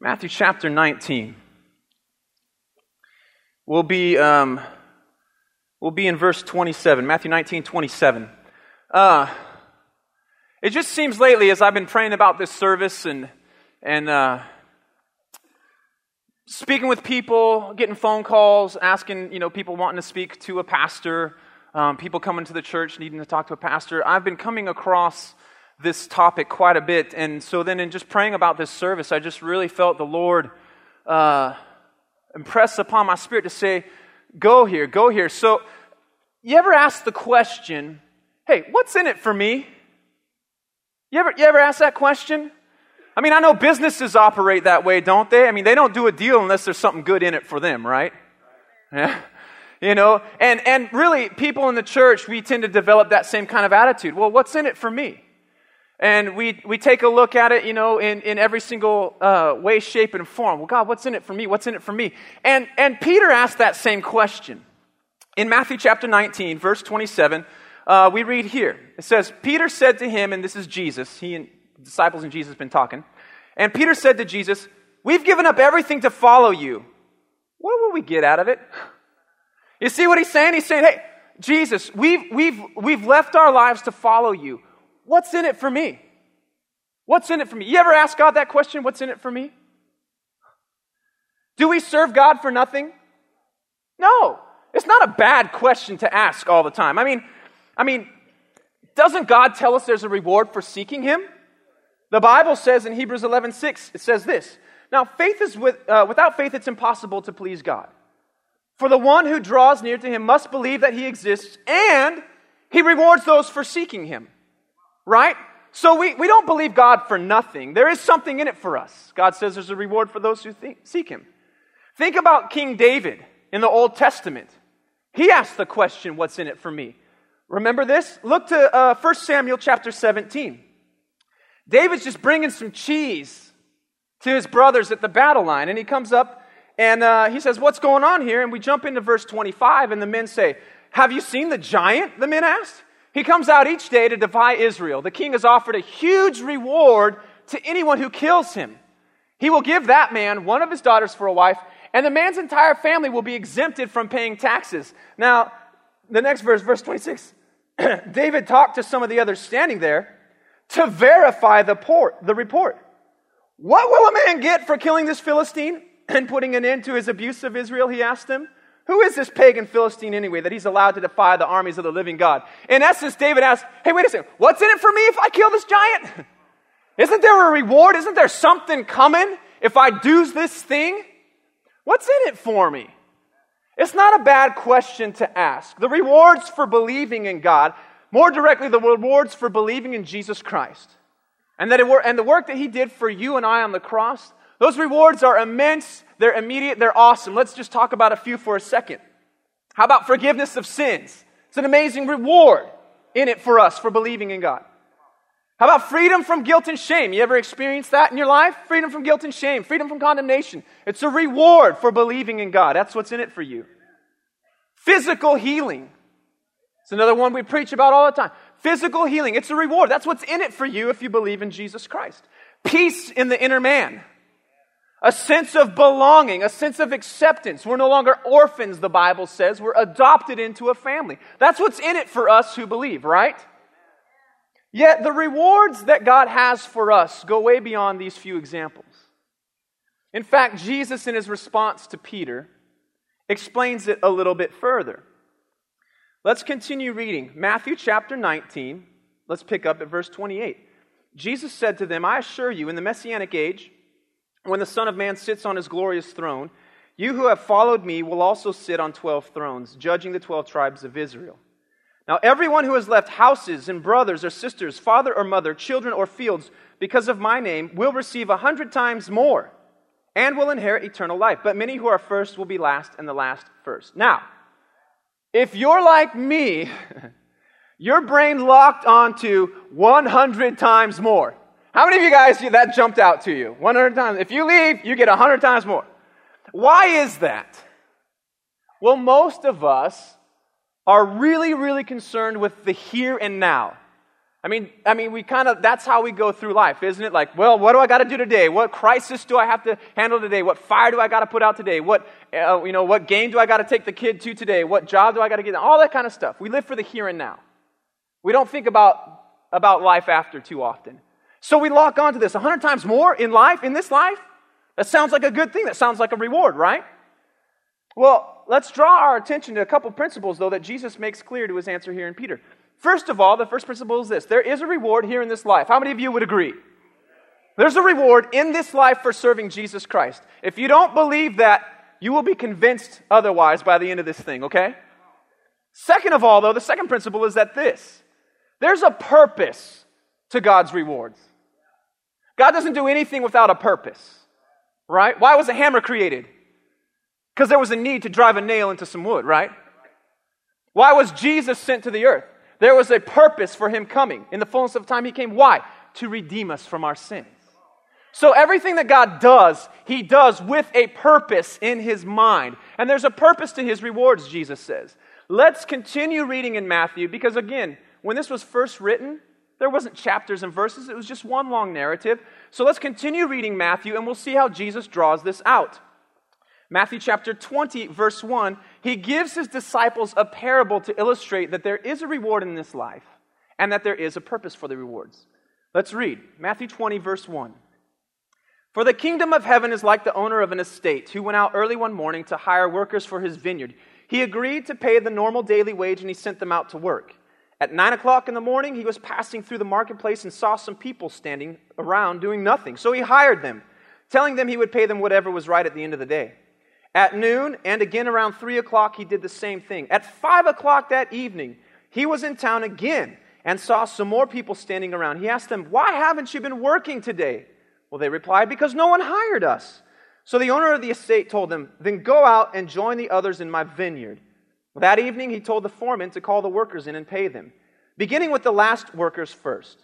Matthew chapter 19. We'll be, um, we'll be in verse 27. Matthew 19, 27. Uh, it just seems lately, as I've been praying about this service and, and uh, speaking with people, getting phone calls, asking, you know, people wanting to speak to a pastor, um, people coming to the church needing to talk to a pastor, I've been coming across this topic quite a bit. And so then, in just praying about this service, I just really felt the Lord uh, impress upon my spirit to say, Go here, go here. So, you ever ask the question, Hey, what's in it for me? You ever, you ever ask that question? I mean, I know businesses operate that way, don't they? I mean, they don't do a deal unless there's something good in it for them, right? Yeah. You know, and, and really, people in the church, we tend to develop that same kind of attitude. Well, what's in it for me? And we, we take a look at it, you know, in, in every single uh, way, shape, and form. Well, God, what's in it for me? What's in it for me? And, and Peter asked that same question. In Matthew chapter 19, verse 27, uh, we read here. It says, Peter said to him, and this is Jesus, he and disciples and Jesus have been talking. And Peter said to Jesus, We've given up everything to follow you. What will we get out of it? You see what he's saying? He's saying, Hey, Jesus, we've, we've, we've left our lives to follow you. What's in it for me? What's in it for me? You ever ask God that question? What's in it for me? Do we serve God for nothing? No. It's not a bad question to ask all the time. I mean, I mean, doesn't God tell us there's a reward for seeking him? The Bible says in Hebrews 11:6 it says this. Now, faith is with, uh, without faith it's impossible to please God. For the one who draws near to him must believe that he exists and he rewards those for seeking him right? So we, we don't believe God for nothing. There is something in it for us. God says there's a reward for those who think, seek Him. Think about King David in the Old Testament. He asked the question, What's in it for me? Remember this? Look to uh, 1 Samuel chapter 17. David's just bringing some cheese to his brothers at the battle line, and he comes up and uh, he says, What's going on here? And we jump into verse 25, and the men say, Have you seen the giant? The men asked. He comes out each day to defy Israel. The king has offered a huge reward to anyone who kills him. He will give that man one of his daughters for a wife, and the man's entire family will be exempted from paying taxes. Now, the next verse, verse 26, David talked to some of the others standing there to verify the, port, the report. What will a man get for killing this Philistine and putting an end to his abuse of Israel? He asked them. Who is this pagan Philistine anyway that he's allowed to defy the armies of the living God? In essence, David asks, Hey, wait a second, what's in it for me if I kill this giant? Isn't there a reward? Isn't there something coming if I do this thing? What's in it for me? It's not a bad question to ask. The rewards for believing in God, more directly, the rewards for believing in Jesus Christ, and, that it, were, and the work that He did for you and I on the cross, those rewards are immense they're immediate, they're awesome. Let's just talk about a few for a second. How about forgiveness of sins? It's an amazing reward in it for us for believing in God. How about freedom from guilt and shame? You ever experienced that in your life? Freedom from guilt and shame, freedom from condemnation. It's a reward for believing in God. That's what's in it for you. Physical healing. It's another one we preach about all the time. Physical healing. It's a reward. That's what's in it for you if you believe in Jesus Christ. Peace in the inner man a sense of belonging, a sense of acceptance. We're no longer orphans, the Bible says. We're adopted into a family. That's what's in it for us who believe, right? Yet the rewards that God has for us go way beyond these few examples. In fact, Jesus, in his response to Peter, explains it a little bit further. Let's continue reading. Matthew chapter 19, let's pick up at verse 28. Jesus said to them, I assure you, in the Messianic age, when the Son of Man sits on his glorious throne, you who have followed me will also sit on 12 thrones, judging the 12 tribes of Israel. Now, everyone who has left houses and brothers or sisters, father or mother, children or fields, because of my name, will receive a hundred times more and will inherit eternal life. But many who are first will be last, and the last first. Now, if you're like me, your brain locked onto 100 times more. How many of you guys, that jumped out to you? 100 times. If you leave, you get 100 times more. Why is that? Well, most of us are really, really concerned with the here and now. I mean, I mean, we kind of, that's how we go through life, isn't it? Like, well, what do I got to do today? What crisis do I have to handle today? What fire do I got to put out today? What, uh, you know, what game do I got to take the kid to today? What job do I got to get? All that kind of stuff. We live for the here and now. We don't think about, about life after too often. So we lock onto this a hundred times more in life, in this life. That sounds like a good thing. That sounds like a reward, right? Well, let's draw our attention to a couple principles, though, that Jesus makes clear to his answer here in Peter. First of all, the first principle is this there is a reward here in this life. How many of you would agree? There's a reward in this life for serving Jesus Christ. If you don't believe that, you will be convinced otherwise by the end of this thing, okay? Second of all, though, the second principle is that this there's a purpose to God's rewards. God doesn't do anything without a purpose, right? Why was a hammer created? Because there was a need to drive a nail into some wood, right? Why was Jesus sent to the earth? There was a purpose for him coming. In the fullness of time, he came. Why? To redeem us from our sins. So everything that God does, he does with a purpose in his mind. And there's a purpose to his rewards, Jesus says. Let's continue reading in Matthew because, again, when this was first written, there wasn't chapters and verses, it was just one long narrative. So let's continue reading Matthew and we'll see how Jesus draws this out. Matthew chapter 20, verse 1, he gives his disciples a parable to illustrate that there is a reward in this life and that there is a purpose for the rewards. Let's read Matthew 20, verse 1. For the kingdom of heaven is like the owner of an estate who went out early one morning to hire workers for his vineyard. He agreed to pay the normal daily wage and he sent them out to work. At nine o'clock in the morning, he was passing through the marketplace and saw some people standing around doing nothing. So he hired them, telling them he would pay them whatever was right at the end of the day. At noon, and again around 3 o'clock, he did the same thing. At 5 o'clock that evening, he was in town again and saw some more people standing around. He asked them, Why haven't you been working today? Well, they replied, Because no one hired us. So the owner of the estate told them, Then go out and join the others in my vineyard. That evening, he told the foreman to call the workers in and pay them, beginning with the last workers first.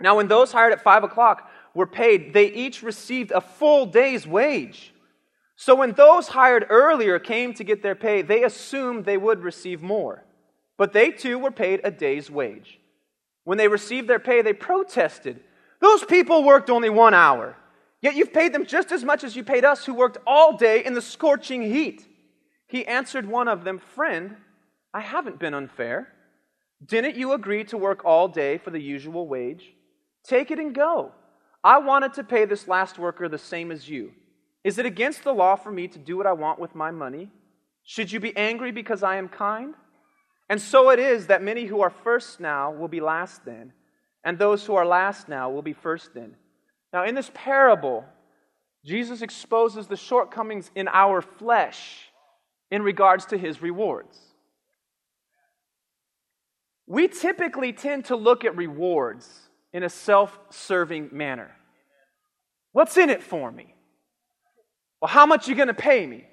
Now, when those hired at 5 o'clock were paid, they each received a full day's wage. So when those hired earlier came to get their pay, they assumed they would receive more. But they too were paid a day's wage. When they received their pay, they protested. Those people worked only one hour. Yet you've paid them just as much as you paid us who worked all day in the scorching heat. He answered one of them, Friend, I haven't been unfair. Didn't you agree to work all day for the usual wage? Take it and go. I wanted to pay this last worker the same as you. Is it against the law for me to do what I want with my money? Should you be angry because I am kind? And so it is that many who are first now will be last then, and those who are last now will be first then. Now, in this parable, Jesus exposes the shortcomings in our flesh in regards to his rewards. We typically tend to look at rewards in a self serving manner. What's in it for me? Well, how much are you going to pay me?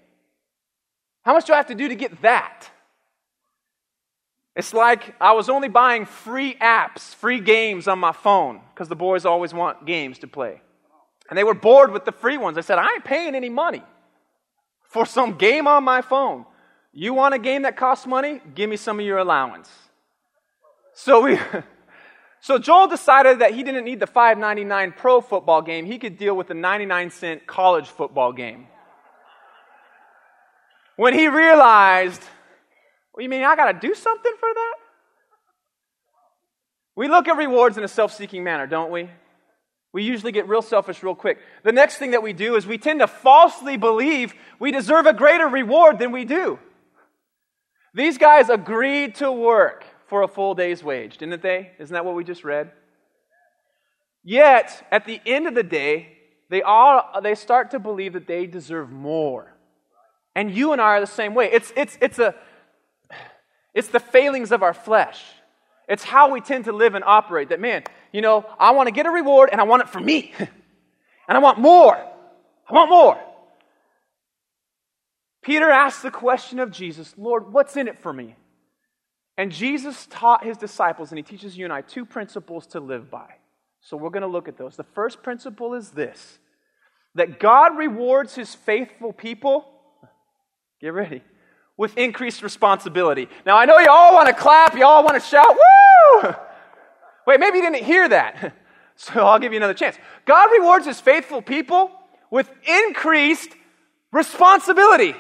How much do I have to do to get that? It's like I was only buying free apps, free games on my phone, because the boys always want games to play. And they were bored with the free ones. I said, I ain't paying any money for some game on my phone. You want a game that costs money? Give me some of your allowance. So we So Joel decided that he didn't need the 5.99 pro football game. He could deal with the 99 cent college football game. When he realized, you mean I got to do something for that? We look at rewards in a self-seeking manner, don't we? We usually get real selfish real quick. The next thing that we do is we tend to falsely believe we deserve a greater reward than we do. These guys agreed to work for a full day's wage, didn't they? Isn't that what we just read? Yet, at the end of the day, they all they start to believe that they deserve more. And you and I are the same way. It's it's it's a it's the failings of our flesh. It's how we tend to live and operate. That man, you know, I want to get a reward and I want it for me. and I want more. I want more. Peter asked the question of Jesus, Lord, what's in it for me? And Jesus taught his disciples, and he teaches you and I two principles to live by. So we're going to look at those. The first principle is this that God rewards his faithful people, get ready, with increased responsibility. Now, I know you all want to clap, you all want to shout, woo! Wait, maybe you didn't hear that. So I'll give you another chance. God rewards his faithful people with increased responsibility.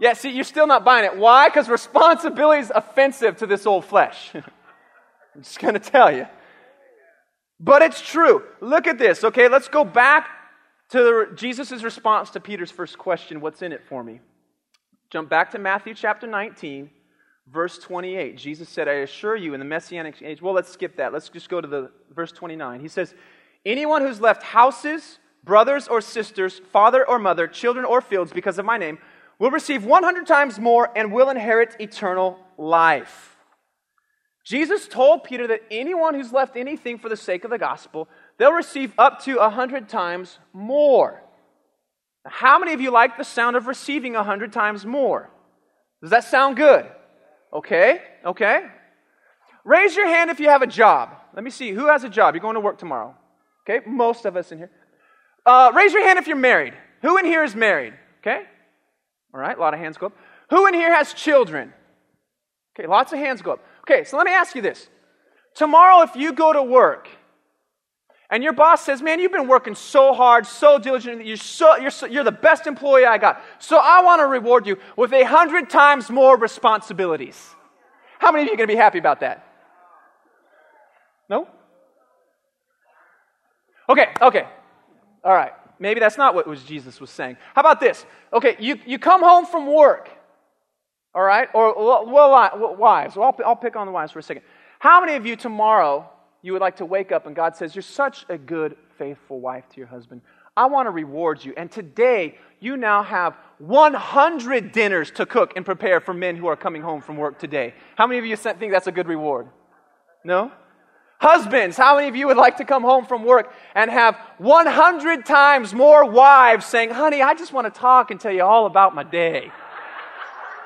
Yeah, see, you're still not buying it. Why? Because responsibility is offensive to this old flesh. I'm just going to tell you. But it's true. Look at this, okay? Let's go back to Jesus' response to Peter's first question What's in it for me? Jump back to Matthew chapter 19, verse 28. Jesus said, I assure you, in the Messianic age, well, let's skip that. Let's just go to the verse 29. He says, Anyone who's left houses, brothers or sisters, father or mother, children or fields because of my name will receive 100 times more and will inherit eternal life. Jesus told Peter that anyone who's left anything for the sake of the gospel, they'll receive up to 100 times more. How many of you like the sound of receiving 100 times more? Does that sound good? Okay, okay. Raise your hand if you have a job. Let me see. Who has a job? You're going to work tomorrow. Okay, most of us in here. Uh, raise your hand if you're married. Who in here is married? Okay, all right, a lot of hands go up. Who in here has children? Okay, lots of hands go up. Okay, so let me ask you this. Tomorrow, if you go to work and your boss says, Man, you've been working so hard, so diligently, you're, so, you're, so, you're the best employee I got, so I want to reward you with a hundred times more responsibilities. How many of you are going to be happy about that? No? Okay, okay. All right. Maybe that's not what was Jesus was saying. How about this? Okay, you, you come home from work, all right? Or, well, wives. Well, I'll, I'll pick on the wives for a second. How many of you tomorrow you would like to wake up and God says, You're such a good, faithful wife to your husband. I want to reward you. And today, you now have 100 dinners to cook and prepare for men who are coming home from work today. How many of you think that's a good reward? No? Husbands, how many of you would like to come home from work and have 100 times more wives saying, Honey, I just want to talk and tell you all about my day?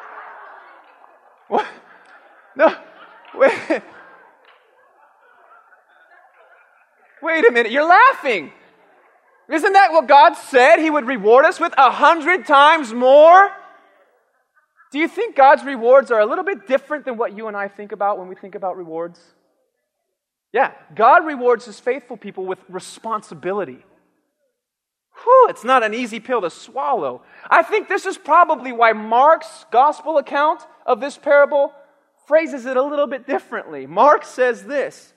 what? No, wait. A minute, you're laughing. Isn't that what God said? He would reward us with a hundred times more? Do you think God's rewards are a little bit different than what you and I think about when we think about rewards? Yeah, God rewards his faithful people with responsibility. Whew, it's not an easy pill to swallow. I think this is probably why Mark's gospel account of this parable phrases it a little bit differently. Mark says this.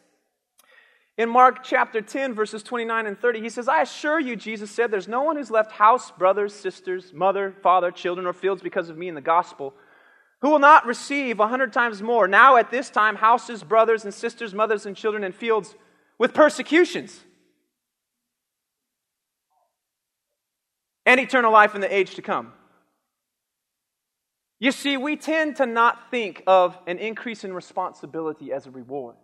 In Mark chapter 10, verses 29 and 30, he says, I assure you, Jesus said, there's no one who's left house, brothers, sisters, mother, father, children, or fields because of me in the gospel who will not receive a hundred times more, now at this time, houses, brothers and sisters, mothers and children, and fields with persecutions, and eternal life in the age to come. You see, we tend to not think of an increase in responsibility as a reward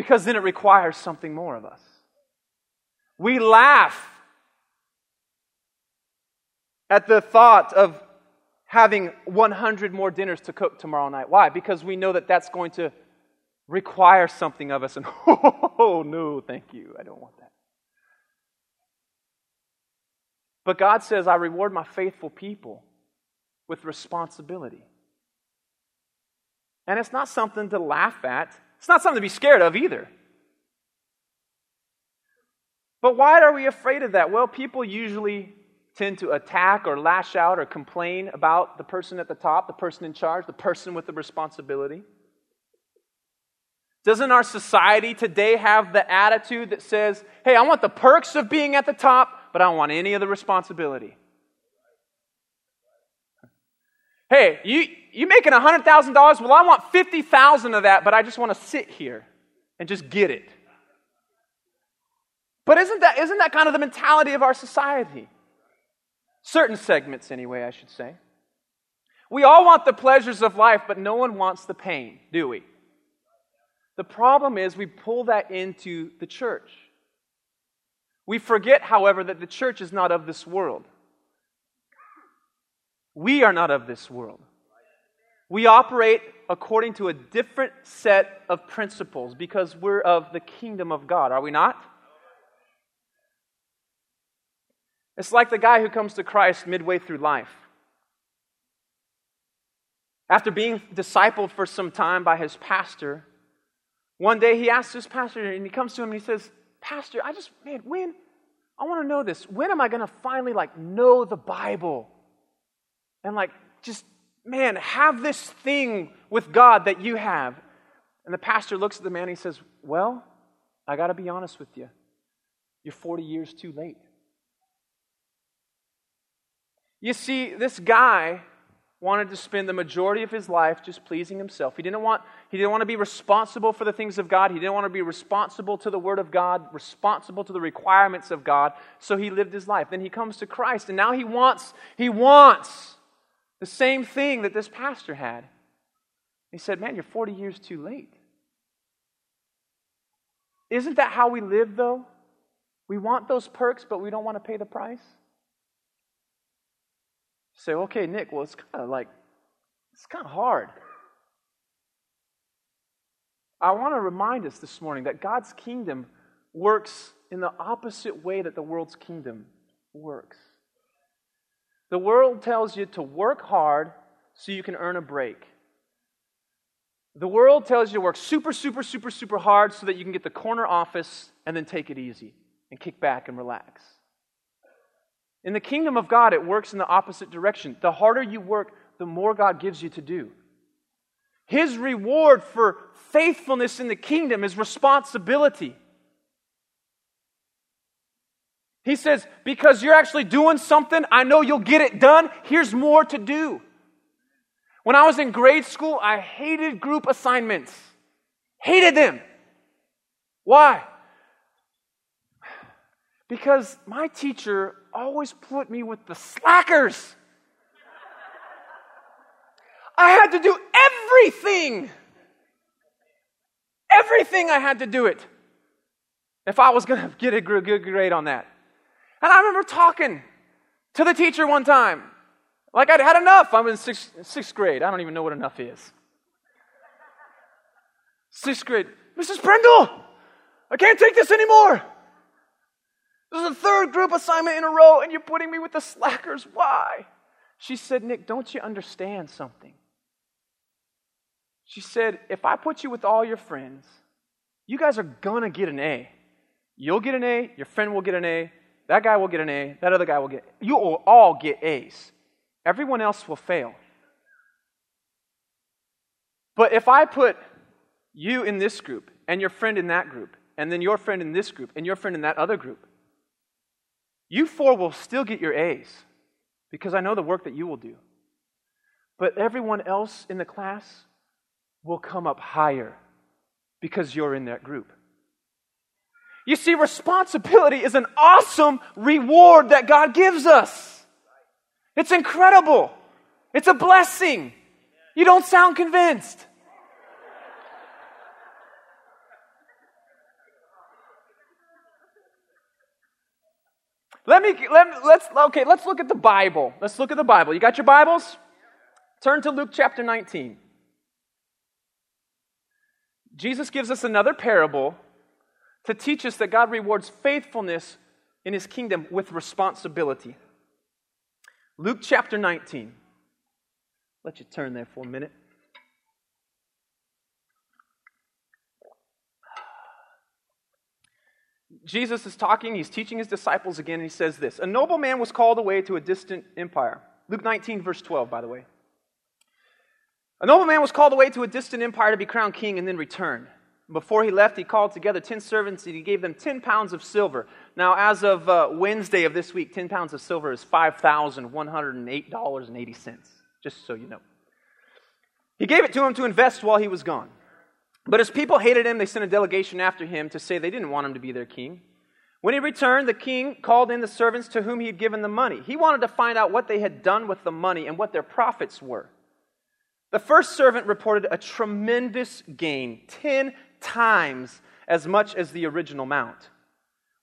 because then it requires something more of us. We laugh at the thought of having 100 more dinners to cook tomorrow night. Why? Because we know that that's going to require something of us. And oh, no, thank you. I don't want that. But God says, I reward my faithful people with responsibility. And it's not something to laugh at, it's not something to be scared of either. But why are we afraid of that? Well, people usually tend to attack or lash out or complain about the person at the top, the person in charge, the person with the responsibility? Doesn't our society today have the attitude that says, hey, I want the perks of being at the top, but I don't want any of the responsibility? Hey, you, you making $100,000? Well, I want 50000 of that, but I just want to sit here and just get it. But isn't that, isn't that kind of the mentality of our society? Certain segments, anyway, I should say. We all want the pleasures of life, but no one wants the pain, do we? The problem is we pull that into the church. We forget, however, that the church is not of this world. We are not of this world. We operate according to a different set of principles because we're of the kingdom of God, are we not? It's like the guy who comes to Christ midway through life. After being discipled for some time by his pastor, one day he asks his pastor, and he comes to him and he says, Pastor, I just, man, when, I want to know this. When am I going to finally, like, know the Bible? And, like, just, man, have this thing with God that you have. And the pastor looks at the man and he says, Well, I got to be honest with you. You're 40 years too late. You see, this guy wanted to spend the majority of his life just pleasing himself. He didn't want he didn't want to be responsible for the things of God. He didn't want to be responsible to the word of God, responsible to the requirements of God. So he lived his life. Then he comes to Christ and now he wants he wants the same thing that this pastor had. He said, "Man, you're 40 years too late." Isn't that how we live though? We want those perks, but we don't want to pay the price say, okay, Nic, well, it's kind of like, it's kind of hard. I want to remind us this morning that God's kingdom works in the opposite way that the world's kingdom works. The world tells you to work hard so you can earn a break. The world tells you to work super, super, super, super hard so that you can get the corner office and then take it easy and kick back and relax. In the kingdom of God, it works in the opposite direction. The harder you work, the more God gives you to do. His reward for faithfulness in the kingdom is responsibility. He says, Because you're actually doing something, I know you'll get it done. Here's more to do. When I was in grade school, I hated group assignments. Hated them. Why? Because my teacher always put me with the slackers. I had to do everything. Everything I had to do it if I was going to get a good grade on that. And I remember talking to the teacher one time. Like I'd had enough. I'm in sixth, sixth grade. I don't even know what enough is. Sixth grade. Mrs. Prindle, I can't take this anymore. This is the third group assignment in a row, and you're putting me with the slackers. Why? She said, Nic, don't you understand something? She said, if I put you with all your friends, you guys are to get an A. You'll get an A, your friend will get an A, that guy will get an A, that other guy will get You will all get A's. Everyone else will fail. But if I put you in this group, and your friend in that group, and then your friend in this group, and your friend in that other group, you four will still get your A's because I know the work that you will do. But everyone else in the class will come up higher because you're in that group. You see, responsibility is an awesome reward that God gives us. It's incredible. It's a blessing. You don't sound convinced. Let me, let me, let's, okay, let's look at the Bible. Let's look at the Bible. You got your Bibles? Turn to Luke chapter 19. Jesus gives us another parable to teach us that God rewards faithfulness in his kingdom with responsibility. Luke chapter 19. Let you turn there for a minute. Jesus is talking, he's teaching his disciples again, and he says this A nobleman was called away to a distant empire. Luke 19, verse 12, by the way. A nobleman was called away to a distant empire to be crowned king and then return. Before he left, he called together 10 servants and he gave them 10 pounds of silver. Now, as of uh, Wednesday of this week, 10 pounds of silver is $5,108.80, just so you know. He gave it to him to invest while he was gone. But as people hated him, they sent a delegation after him to say they didn't want him to be their king. When he returned, the king called in the servants to whom he had given the money. He wanted to find out what they had done with the money and what their profits were. The first servant reported a tremendous gain, 10 times as much as the original amount.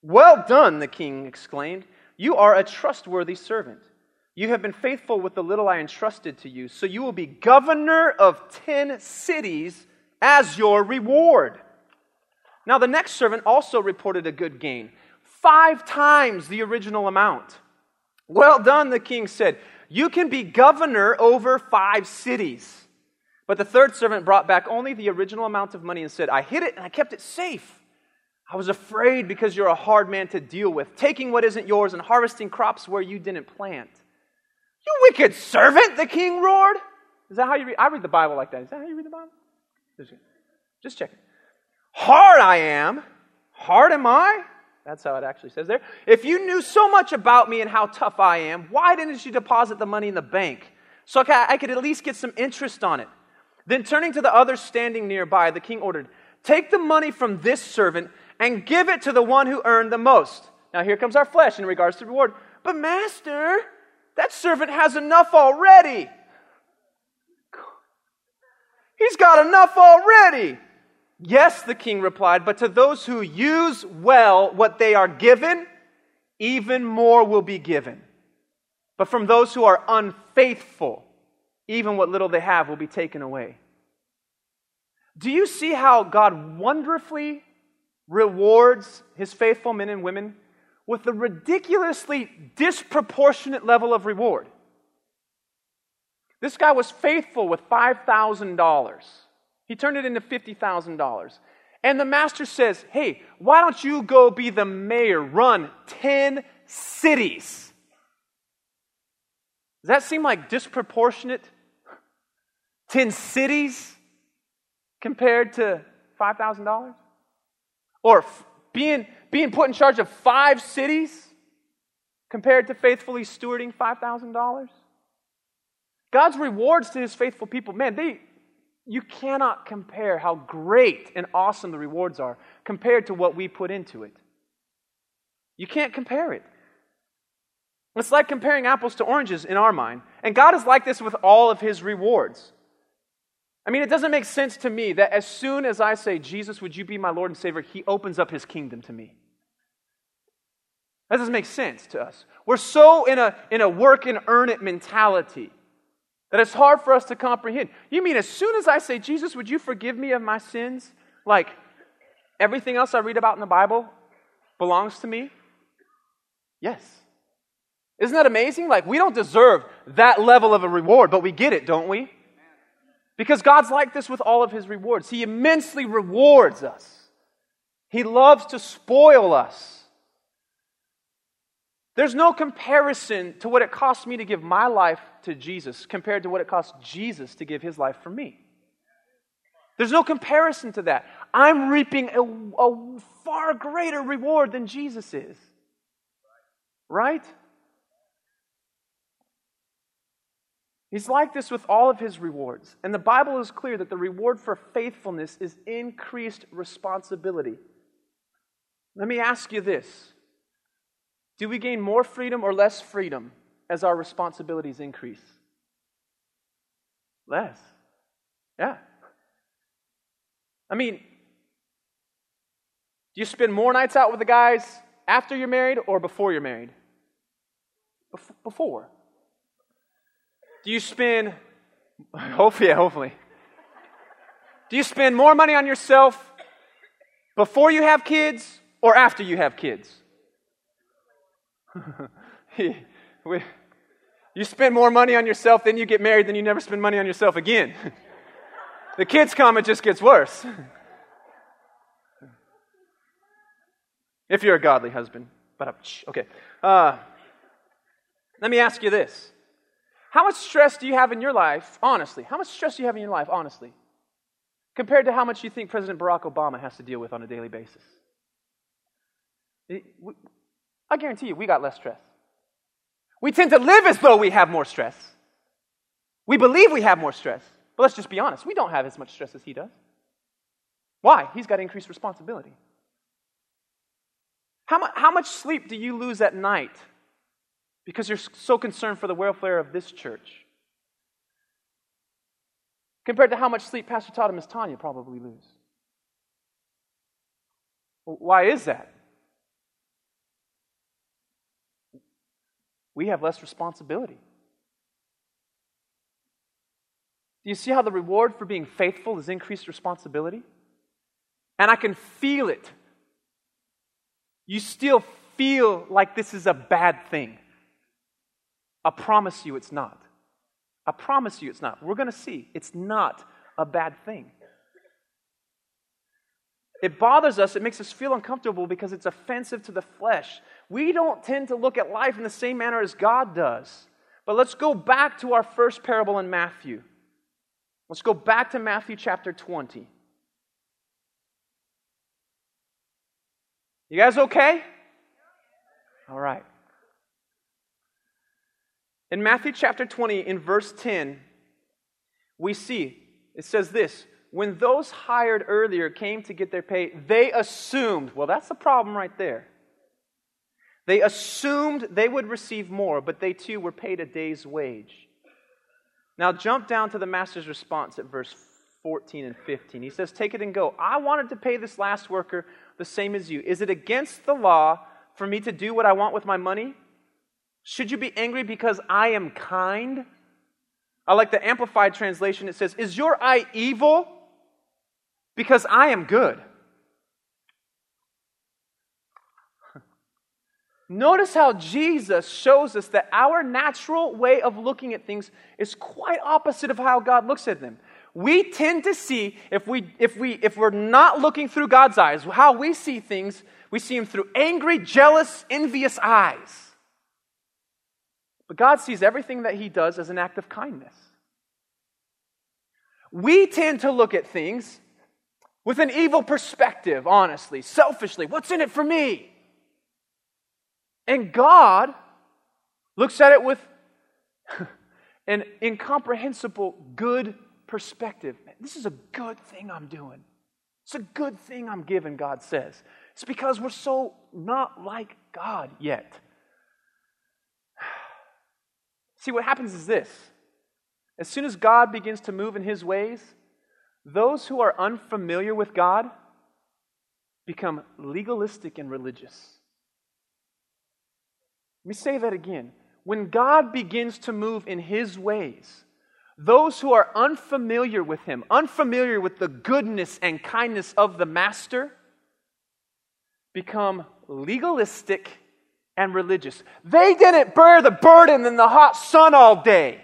Well done, the king exclaimed. You are a trustworthy servant. You have been faithful with the little I entrusted to you, so you will be governor of 10 cities as your reward. Now, the next servant also reported a good gain, five times the original amount. Well done, the king said. You can be governor over five cities. But the third servant brought back only the original amount of money and said, I hid it and I kept it safe. I was afraid because you're a hard man to deal with, taking what isn't yours and harvesting crops where you didn't plant. You wicked servant, the king roared. Is that how you read? I read the Bible like that. Is that how you read the Bible? Just checking. Hard I am. Hard am I? That's how it actually says there. If you knew so much about me and how tough I am, why didn't you deposit the money in the bank? So I could at least get some interest on it. Then turning to the others standing nearby, the king ordered, Take the money from this servant and give it to the one who earned the most. Now here comes our flesh in regards to reward. But master, that servant has enough already. He's got enough already. Yes, the king replied, but to those who use well what they are given, even more will be given. But from those who are unfaithful, even what little they have will be taken away. Do you see how God wonderfully rewards his faithful men and women with a ridiculously disproportionate level of reward? This guy was faithful with $5,000. He turned it into $50,000. And the master says, Hey, why don't you go be the mayor, run 10 cities? Does that seem like disproportionate? 10 cities compared to $5,000? Or being, being put in charge of five cities compared to faithfully stewarding $5,000? God's rewards to his faithful people, man, they, you cannot compare how great and awesome the rewards are compared to what we put into it. You can't compare it. It's like comparing apples to oranges in our mind. And God is like this with all of his rewards. I mean, it doesn't make sense to me that as soon as I say, Jesus, would you be my Lord and Savior, he opens up his kingdom to me. That doesn't make sense to us. We're so in a, in a work and earn it mentality that it's hard for us to comprehend. You mean as soon as I say, Jesus, would you forgive me of my sins? Like everything else I read about in the Bible belongs to me? Yes. Isn't that amazing? Like we don't deserve that level of a reward, but we get it, don't we? Because God's like this with all of his rewards. He immensely rewards us. He loves to spoil us. There's no comparison to what it cost me to give my life to Jesus compared to what it cost Jesus to give his life for me. There's no comparison to that. I'm reaping a, a far greater reward than Jesus is. Right? He's like this with all of his rewards. And the Bible is clear that the reward for faithfulness is increased responsibility. Let me ask you this do we gain more freedom or less freedom as our responsibilities increase? Less. Yeah. I mean, do you spend more nights out with the guys after you're married or before you're married? Bef- before. Do you spend, hopefully, hopefully. Do you spend more money on yourself before you have kids or after you have kids? you spend more money on yourself, then you get married, then you never spend money on yourself again. the kids come, it just gets worse. if you're a godly husband. But okay. Uh, let me ask you this. How much stress do you have in your life, honestly? How much stress do you have in your life, honestly? Compared to how much you think President Barack Obama has to deal with on a daily basis? I guarantee you, we got less stress. We tend to live as though we have more stress. We believe we have more stress. But let's just be honest, we don't have as much stress as he does. Why? He's got increased responsibility. How, mu- how much sleep do you lose at night because you're so concerned for the welfare of this church? Compared to how much sleep Pastor Todd and Miss Tanya probably lose. Why is that? we have less responsibility. Do you see how the reward for being faithful is increased responsibility? And I can feel it. You still feel like this is a bad thing. I promise you it's not. I promise you it's not. We're going to see. It's not a bad thing. It bothers us, it makes us feel uncomfortable because it's offensive to the flesh. We don't tend to look at life in the same manner as God does. But let's go back to our first parable in Matthew. Let's go back to Matthew chapter 20. You guys okay? All right. In Matthew chapter 20, in verse 10, we see it says this when those hired earlier came to get their pay, they assumed, well, that's the problem right there. They assumed they would receive more, but they too were paid a day's wage. Now, jump down to the master's response at verse 14 and 15. He says, Take it and go. I wanted to pay this last worker the same as you. Is it against the law for me to do what I want with my money? Should you be angry because I am kind? I like the Amplified translation. It says, Is your eye evil? Because I am good. Notice how Jesus shows us that our natural way of looking at things is quite opposite of how God looks at them. We tend to see, if, we, if, we, if we're not looking through God's eyes, how we see things, we see them through angry, jealous, envious eyes. But God sees everything that He does as an act of kindness. We tend to look at things with an evil perspective, honestly, selfishly. What's in it for me? And God looks at it with an incomprehensible good perspective. This is a good thing I'm doing. It's a good thing I'm giving, God says. It's because we're so not like God yet. See, what happens is this as soon as God begins to move in his ways, those who are unfamiliar with God become legalistic and religious. Let me say that again. When God begins to move in his ways, those who are unfamiliar with him, unfamiliar with the goodness and kindness of the master, become legalistic and religious. They didn't bear the burden in the hot sun all day.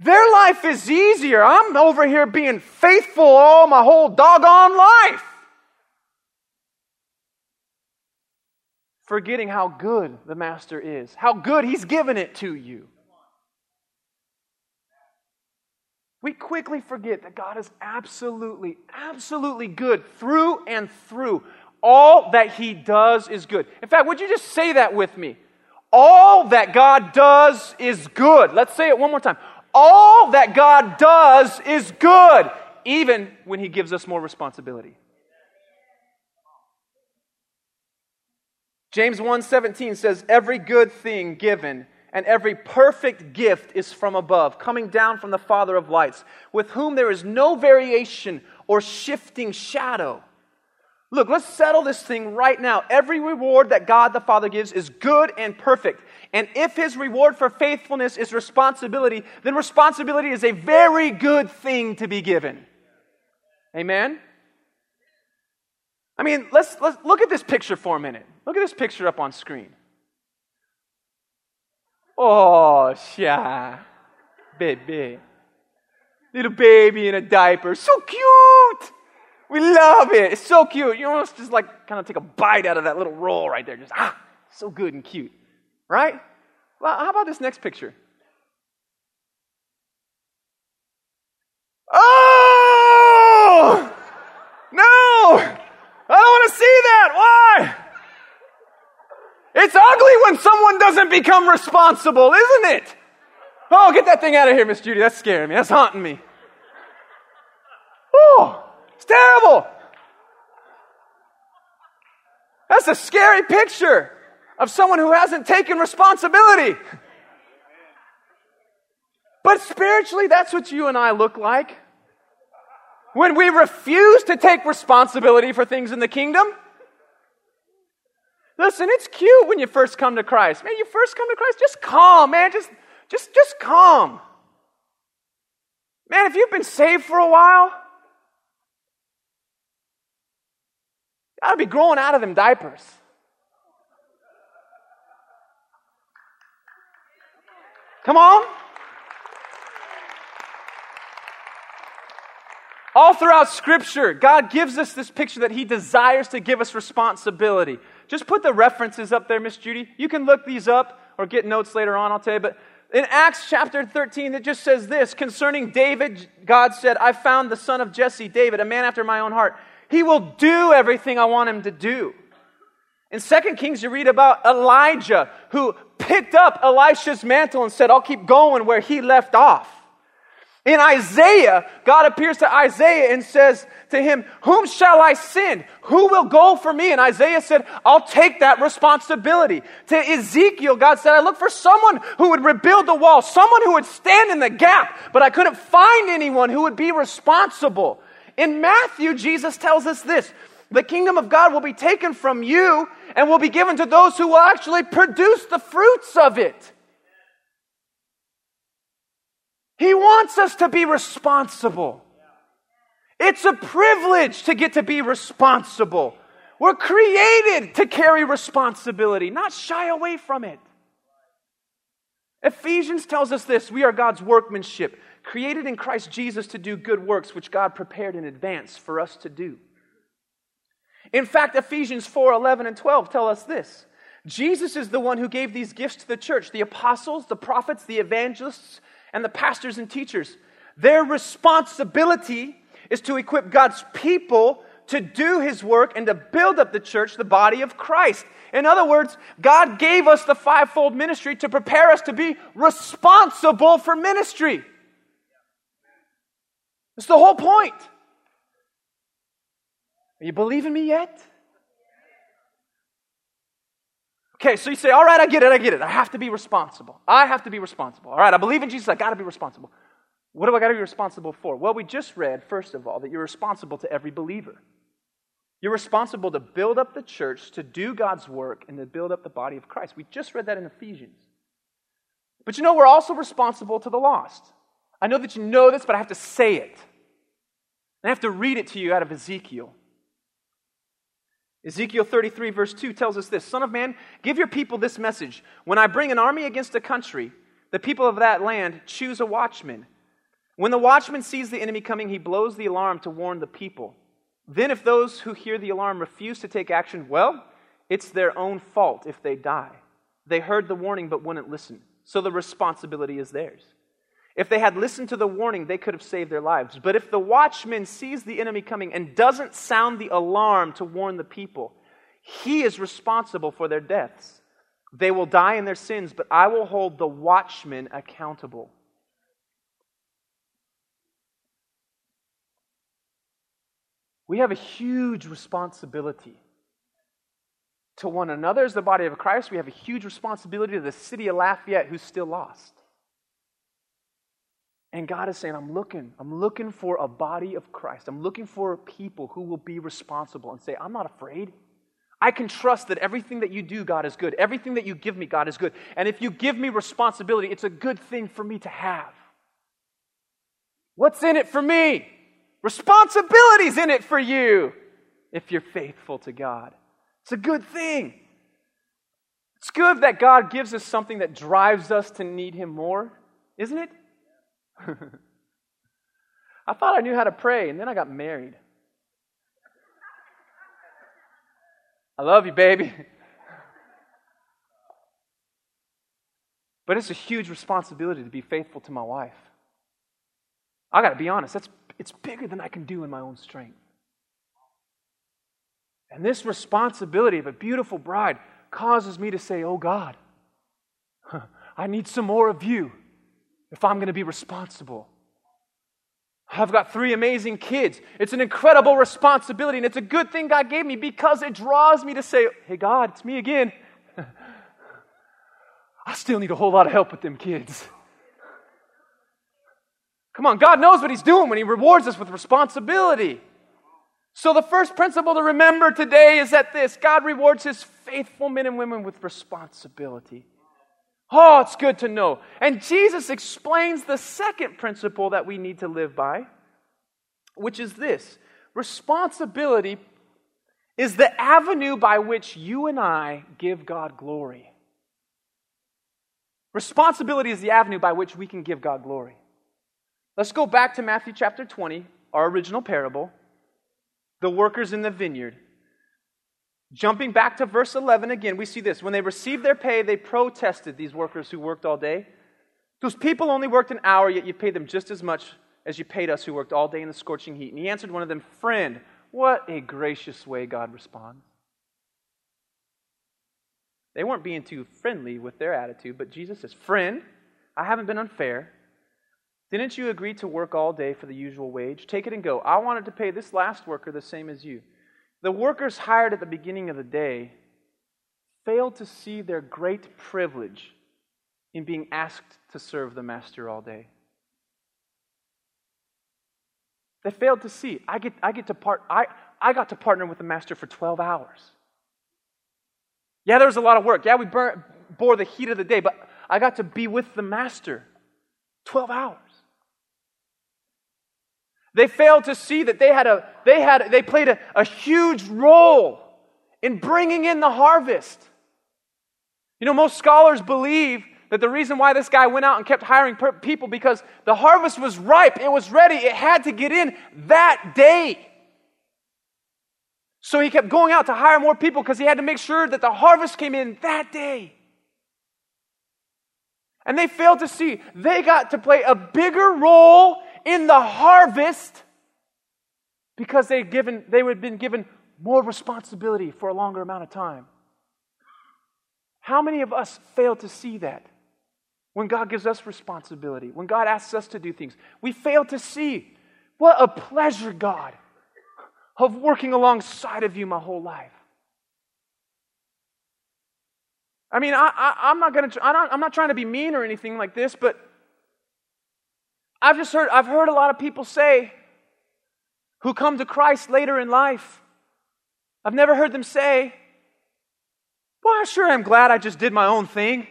Their life is easier. I'm over here being faithful all my whole doggone life. Forgetting how good the Master is, how good He's given it to you. We quickly forget that God is absolutely, absolutely good through and through. All that He does is good. In fact, would you just say that with me? All that God does is good. Let's say it one more time. All that God does is good, even when He gives us more responsibility. James 1:17 says every good thing given and every perfect gift is from above, coming down from the Father of lights, with whom there is no variation or shifting shadow. Look, let's settle this thing right now. Every reward that God the Father gives is good and perfect. And if his reward for faithfulness is responsibility, then responsibility is a very good thing to be given. Amen? I mean, let's, let's look at this picture for a minute. Look at this picture up on screen. Oh, yeah. Baby. Little baby in a diaper. So cute. We love it. It's so cute. You almost just like kind of take a bite out of that little roll right there. Just, ah, so good and cute. Right? Well, how about this next picture? Oh! No! I don't want to see that. Why? It's ugly when someone doesn't become responsible, isn't it? Oh, get that thing out of here, Miss Judy. That's scaring me. That's haunting me. It's terrible. That's a scary picture of someone who hasn't taken responsibility. But spiritually, that's what you and I look like. When we refuse to take responsibility for things in the kingdom, Listen, it's cute when you first come to Christ. Man, you first come to Christ, just come, man. Just, just, just come. Man, if you've been saved for a while, you gotta be growing out of them diapers. Come on. All throughout Scripture, God gives us this picture that He desires to give us responsibility. Just put the references up there, Miss Judy. You can look these up or get notes later on, I'll tell you. But in Acts chapter 13, it just says this concerning David, God said, I found the son of Jesse, David, a man after my own heart. He will do everything I want him to do. In 2 Kings, you read about Elijah who picked up Elisha's mantle and said, I'll keep going where he left off. In Isaiah, God appears to Isaiah and says to him, Whom shall I send? Who will go for me? And Isaiah said, I'll take that responsibility. To Ezekiel, God said, I look for someone who would rebuild the wall, someone who would stand in the gap, but I couldn't find anyone who would be responsible. In Matthew, Jesus tells us this the kingdom of God will be taken from you and will be given to those who will actually produce the fruits of it. He wants us to be responsible. It's a privilege to get to be responsible. We're created to carry responsibility, not shy away from it. Ephesians tells us this we are God's workmanship, created in Christ Jesus to do good works, which God prepared in advance for us to do. In fact, Ephesians 4 11 and 12 tell us this Jesus is the one who gave these gifts to the church the apostles, the prophets, the evangelists, and the pastors and teachers. Their responsibility is to equip God's people to do his work and to build up the church, the body of Christ. In other words, God gave us the fivefold ministry to prepare us to be responsible for ministry. That's the whole point. Are you believing me yet? Okay, so you say, all right, I get it, I get it. I have to be responsible. I have to be responsible. All right, I believe in Jesus, I got to be responsible. What do I got to be responsible for? Well, we just read, first of all, that you're responsible to every believer. You're responsible to build up the church, to do God's work, and to build up the body of Christ. We just read that in Ephesians. But you know, we're also responsible to the lost. I know that you know this, but I have to say it. I have to read it to you out of Ezekiel. Ezekiel 33, verse 2 tells us this Son of man, give your people this message. When I bring an army against a country, the people of that land choose a watchman. When the watchman sees the enemy coming, he blows the alarm to warn the people. Then, if those who hear the alarm refuse to take action, well, it's their own fault if they die. They heard the warning but wouldn't listen, so the responsibility is theirs. If they had listened to the warning, they could have saved their lives. But if the watchman sees the enemy coming and doesn't sound the alarm to warn the people, he is responsible for their deaths. They will die in their sins, but I will hold the watchman accountable. We have a huge responsibility to one another as the body of Christ. We have a huge responsibility to the city of Lafayette who's still lost. And God is saying, I'm looking. I'm looking for a body of Christ. I'm looking for people who will be responsible and say, I'm not afraid. I can trust that everything that you do, God, is good. Everything that you give me, God, is good. And if you give me responsibility, it's a good thing for me to have. What's in it for me? Responsibility's in it for you if you're faithful to God. It's a good thing. It's good that God gives us something that drives us to need Him more, isn't it? I thought I knew how to pray, and then I got married. I love you, baby. But it's a huge responsibility to be faithful to my wife. I got to be honest, that's, it's bigger than I can do in my own strength. And this responsibility of a beautiful bride causes me to say, Oh God, I need some more of you if I'm going to be responsible. I've got three amazing kids. It's an incredible responsibility, and it's a good thing God gave me because it draws me to say, Hey, God, it's me again. I still need a whole lot of help with them kids. Come on, God knows what He's doing when He rewards us with responsibility. So, the first principle to remember today is that this God rewards His faithful men and women with responsibility. Oh, it's good to know. And Jesus explains the second principle that we need to live by, which is this responsibility is the avenue by which you and I give God glory. Responsibility is the avenue by which we can give God glory. Let's go back to Matthew chapter 20, our original parable, the workers in the vineyard. Jumping back to verse 11 again, we see this. When they received their pay, they protested, these workers who worked all day. Those people only worked an hour, yet you paid them just as much as you paid us who worked all day in the scorching heat. And he answered one of them, Friend, what a gracious way God responds. They weren't being too friendly with their attitude, but Jesus says, Friend, I haven't been unfair. Didn't you agree to work all day for the usual wage? Take it and go. I wanted to pay this last worker the same as you. The workers hired at the beginning of the day failed to see their great privilege in being asked to serve the master all day. They failed to see. I get, I get to part, I, I got to partner with the master for 12 hours. Yeah, there was a lot of work. Yeah, we bore the heat of the day, but I got to be with the master 12 hours. They failed to see that they had a, they had, they played a, a huge role in bringing in the harvest. You know, most scholars believe that the reason why this guy went out and kept hiring people because the harvest was ripe, it was ready, it had to get in that day. So he kept going out to hire more people because he had to make sure that the harvest came in that day. And they failed to see they got to play a bigger role in the harvest because they given they had been given more responsibility for a longer amount of time. How many of us fail to see that? when God gives us responsibility, when God asks us to do things. We fail to see what a pleasure, God, of working alongside of you my whole life. I mean, I, am not going to. I'm not trying to be mean or anything like this, but I've just heard. I've heard a lot of people say, who come to Christ later in life. I've never heard them say, "Well, I sure am glad I just did my own thing."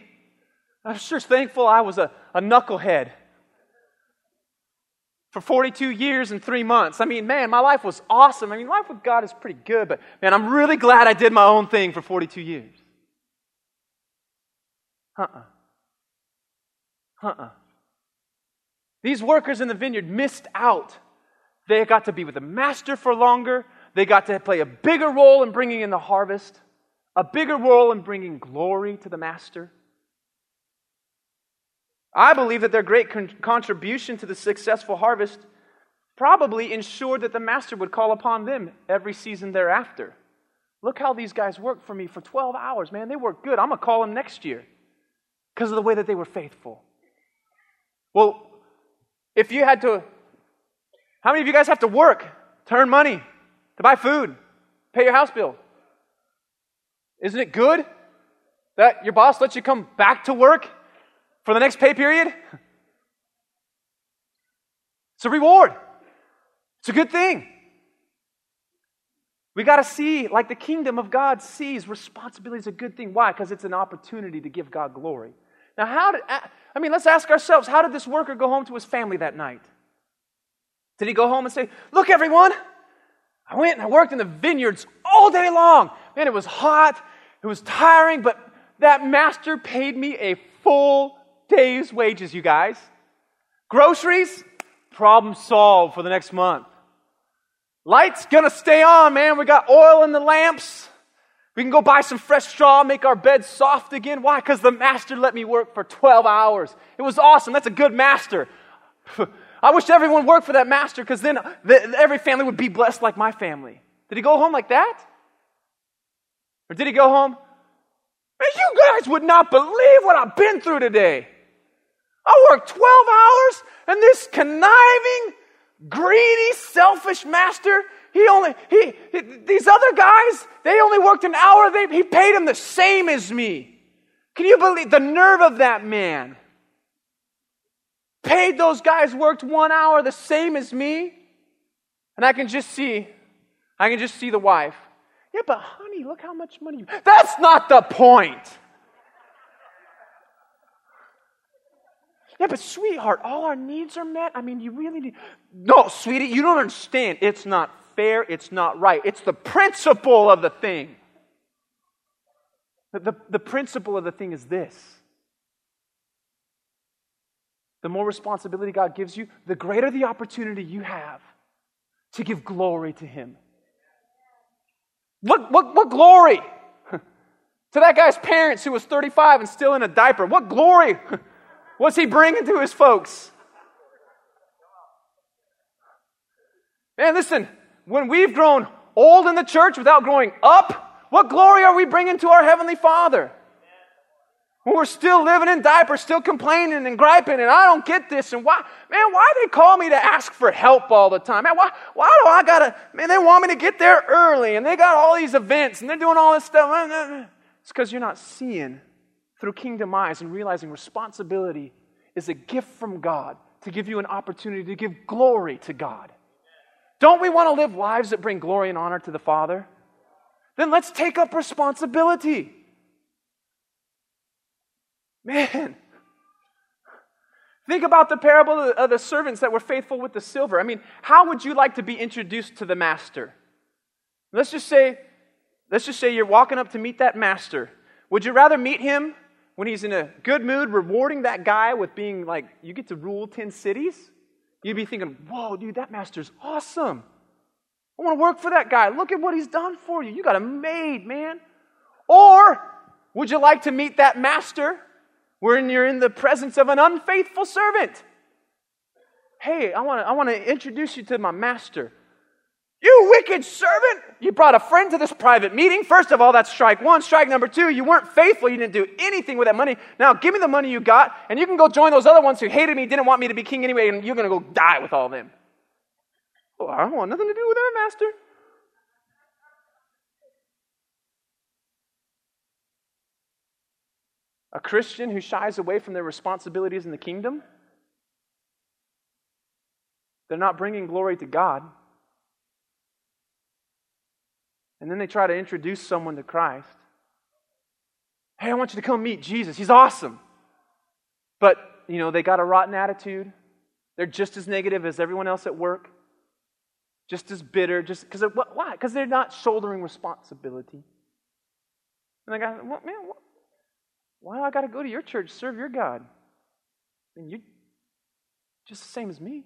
I'm sure thankful I was a, a knucklehead for 42 years and three months. I mean, man, my life was awesome. I mean, life with God is pretty good, but man, I'm really glad I did my own thing for 42 years. Uh uh-uh. uh. Uh uh. These workers in the vineyard missed out. They got to be with the master for longer. They got to play a bigger role in bringing in the harvest, a bigger role in bringing glory to the master. I believe that their great con- contribution to the successful harvest probably ensured that the master would call upon them every season thereafter. Look how these guys worked for me for 12 hours, man. They worked good. I'm going to call them next year because of the way that they were faithful. Well, if you had to, how many of you guys have to work to earn money, to buy food, pay your house bill? Isn't it good that your boss lets you come back to work for the next pay period? It's a reward. It's a good thing. We got to see, like the kingdom of God sees, responsibility is a good thing. Why? Because it's an opportunity to give God glory. Now, how did, I mean, let's ask ourselves, how did this worker go home to his family that night? Did he go home and say, Look, everyone, I went and I worked in the vineyards all day long. Man, it was hot, it was tiring, but that master paid me a full day's wages, you guys. Groceries, problem solved for the next month. Lights gonna stay on, man. We got oil in the lamps. We can go buy some fresh straw, make our bed soft again. Why? Because the master let me work for 12 hours. It was awesome. That's a good master. I wish everyone worked for that master because then the, every family would be blessed like my family. Did he go home like that? Or did he go home? Man, you guys would not believe what I've been through today. I worked 12 hours and this conniving, greedy, selfish master, he only, he, he these other guys, they only worked an hour. They, he paid them the same as me. Can you believe the nerve of that man? Paid those guys worked one hour the same as me. And I can just see, I can just see the wife. Yeah, but honey, look how much money you. That's not the point. Yeah, but sweetheart, all our needs are met. I mean, you really need. No, sweetie, you don't understand. It's not fair. It's not right. It's the principle of the thing. The, the, the principle of the thing is this the more responsibility God gives you, the greater the opportunity you have to give glory to Him. What, what, what glory? to that guy's parents who was 35 and still in a diaper. What glory was he bringing to his folks? Man, listen, when we've grown old in the church without growing up, what glory are we bringing to our Heavenly Father? When we're still living in diapers, still complaining and griping, and I don't get this, and why, man, why they call me to ask for help all the time? Man, why, why do I gotta, man, they want me to get there early, and they got all these events, and they're doing all this stuff. It's because you're not seeing through kingdom eyes and realizing responsibility is a gift from God to give you an opportunity to give glory to God. Don't we want to live lives that bring glory and honor to the Father? Then let's take up responsibility. Man, think about the parable of the servants that were faithful with the silver. I mean, how would you like to be introduced to the master? Let's just say, let's just say you're walking up to meet that master. Would you rather meet him when he's in a good mood, rewarding that guy with being like, you get to rule 10 cities? You'd be thinking, whoa, dude, that master's awesome. I want to work for that guy. Look at what he's done for you. You got a maid, man. Or would you like to meet that master when you're in the presence of an unfaithful servant? Hey, I want to, I want to introduce you to my master. You wicked servant! You brought a friend to this private meeting. First of all, that's strike one. Strike number two, you weren't faithful. You didn't do anything with that money. Now, give me the money you got, and you can go join those other ones who hated me, didn't want me to be king anyway, and you're going to go die with all them. Oh, I don't want nothing to do with that, master. A Christian who shies away from their responsibilities in the kingdom, they're not bringing glory to God. And then they try to introduce someone to Christ. Hey, I want you to come meet Jesus. He's awesome. But, you know, they got a rotten attitude. They're just as negative as everyone else at work, just as bitter, just because why? Because they're not shouldering responsibility. And I got, what, man, what, why do I got to go to your church, serve your God? And you're just the same as me.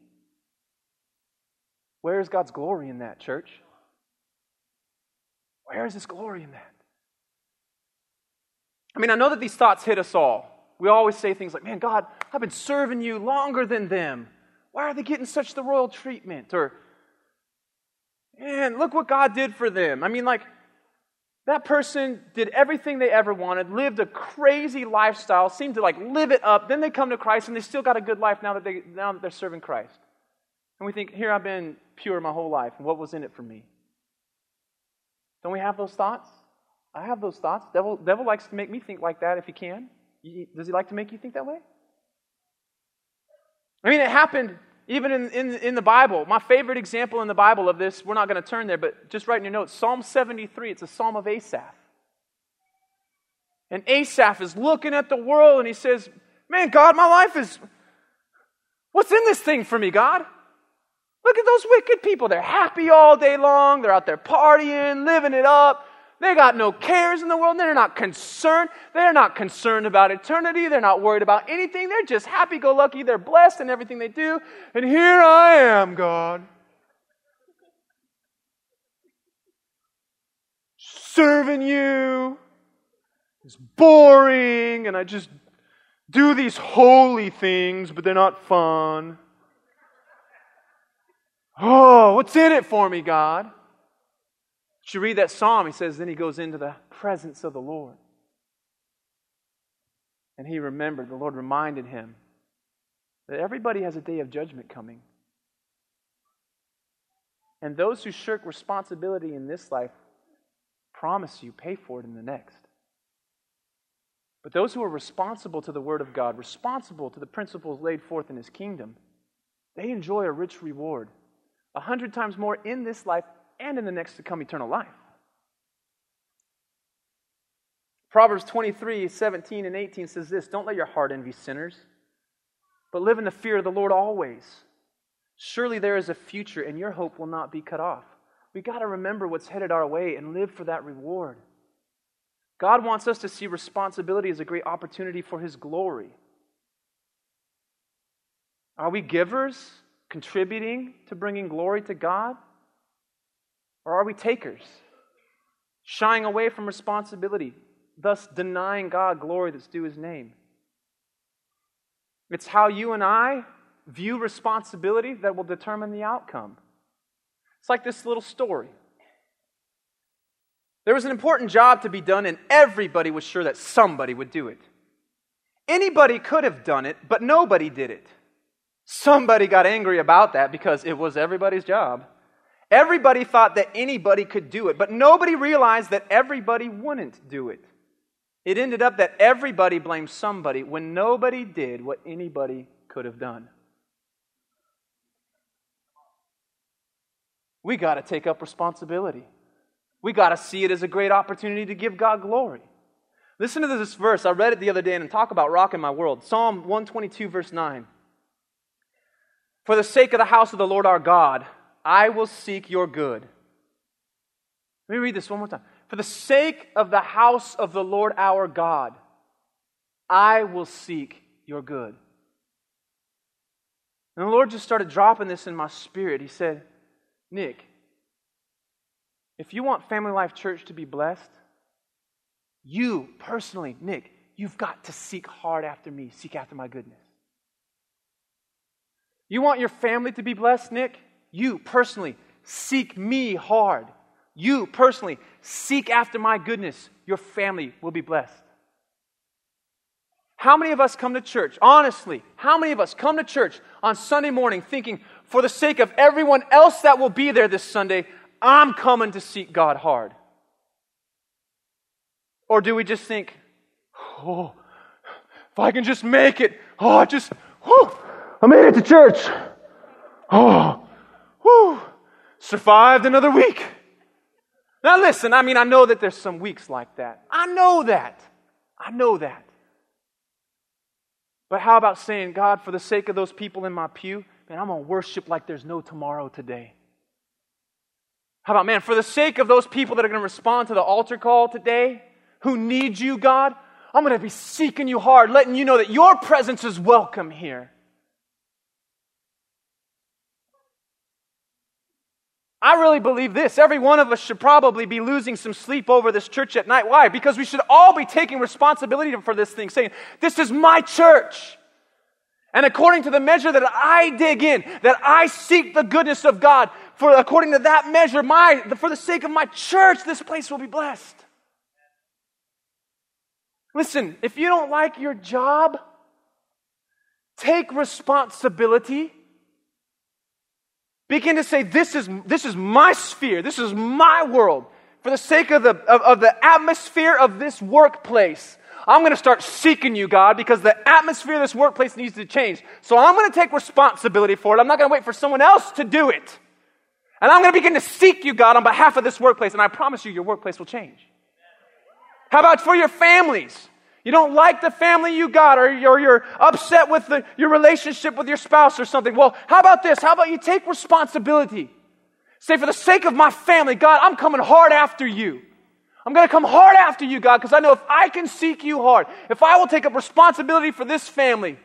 Where is God's glory in that, church? Where is His glory in that? I mean, I know that these thoughts hit us all. We always say things like, man, God, I've been serving you longer than them. Why are they getting such the royal treatment? Or, man, look what God did for them. I mean, like, that person did everything they ever wanted, lived a crazy lifestyle, seemed to like live it up. Then they come to Christ and they still got a good life now that, they, now that they're serving Christ. And we think, here I've been pure my whole life, and what was in it for me? Don't we have those thoughts? I have those thoughts. Devil, devil likes to make me think like that if he can. Does he like to make you think that way? I mean, it happened even in, in, in the Bible. My favorite example in the Bible of this, we're not going to turn there, but just write in your notes Psalm 73, it's a psalm of Asaph. And Asaph is looking at the world and he says, Man, God, my life is. What's in this thing for me, God? Look at those wicked people. They're happy all day long. They're out there partying, living it up. They got no cares in the world. They're not concerned. They're not concerned about eternity. They're not worried about anything. They're just happy go lucky. They're blessed in everything they do. And here I am, God. Serving you. It's boring. And I just do these holy things, but they're not fun. Oh, what's in it for me, God? You read that psalm, he says, then he goes into the presence of the Lord. And he remembered, the Lord reminded him that everybody has a day of judgment coming. And those who shirk responsibility in this life promise you pay for it in the next. But those who are responsible to the Word of God, responsible to the principles laid forth in His kingdom, they enjoy a rich reward a hundred times more in this life and in the next to come eternal life. Proverbs 23, 17 and 18 says this Don't let your heart envy sinners, but live in the fear of the Lord always. Surely there is a future, and your hope will not be cut off. We got to remember what's headed our way and live for that reward. God wants us to see responsibility as a great opportunity for His glory. Are we givers? Contributing to bringing glory to God? Or are we takers? Shying away from responsibility, thus denying God glory that's due his name. It's how you and I view responsibility that will determine the outcome. It's like this little story. There was an important job to be done, and everybody was sure that somebody would do it. Anybody could have done it, but nobody did it. Somebody got angry about that because it was everybody's job. Everybody thought that anybody could do it, but nobody realized that everybody wouldn't do it. It ended up that everybody blamed somebody when nobody did what anybody could have done. We got to take up responsibility. We got to see it as a great opportunity to give God glory. Listen to this verse. I read it the other day and talk about rocking my world. Psalm 122, verse 9. For the sake of the house of the Lord our God, I will seek your good. Let me read this one more time. For the sake of the house of the Lord our God, I will seek your good. And the Lord just started dropping this in my spirit. He said, Nic, if you want Family Life Church to be blessed, you personally, Nic, you've got to seek hard after me, seek after my goodness. You want your family to be blessed, Nic? You personally, seek me hard. You personally, seek after my goodness. Your family will be blessed. How many of us come to church, honestly, how many of us come to church on Sunday morning thinking, for the sake of everyone else that will be there this Sunday, I'm coming to seek God hard? Or do we just think, oh, if I can just make it, oh, I just, whew, I made it to church. Oh, whew, survived another week. Now listen, I mean, I know that there's some weeks like that. I know that. I know that. But how about saying, God, for the sake of those people in my pew, man, I'm going to worship like there's no tomorrow today. How about, man, for the sake of those people that are going to respond to the altar call today, who need you, God, I'm going to be seeking you hard, letting you know that your presence is welcome here. I really believe this. Every one of us should probably be losing some sleep over this church at night. Why? Because we should all be taking responsibility for this thing, saying, This is my church. And according to the measure that I dig in, that I seek the goodness of God, for according to that measure, my, for the sake of my church, this place will be blessed. Listen, if you don't like your job, take responsibility Begin to say, this is, this is my sphere. This is my world. For the sake of the, of, of the atmosphere of this workplace, I'm going to start seeking you, God, because the atmosphere of this workplace needs to change. So I'm going to take responsibility for it. I'm not going to wait for someone else to do it. And I'm going to begin to seek you, God, on behalf of this workplace. And I promise you, your workplace will change. How about for your families? You don't like the family you got, or, or you're upset with the, your relationship with your spouse or something. Well, how about this? How about you take responsibility? Say, for the sake of my family, God, I'm coming hard after you. I'm going to come hard after you, God, because I know if I can seek you hard, if I will take up responsibility for this family,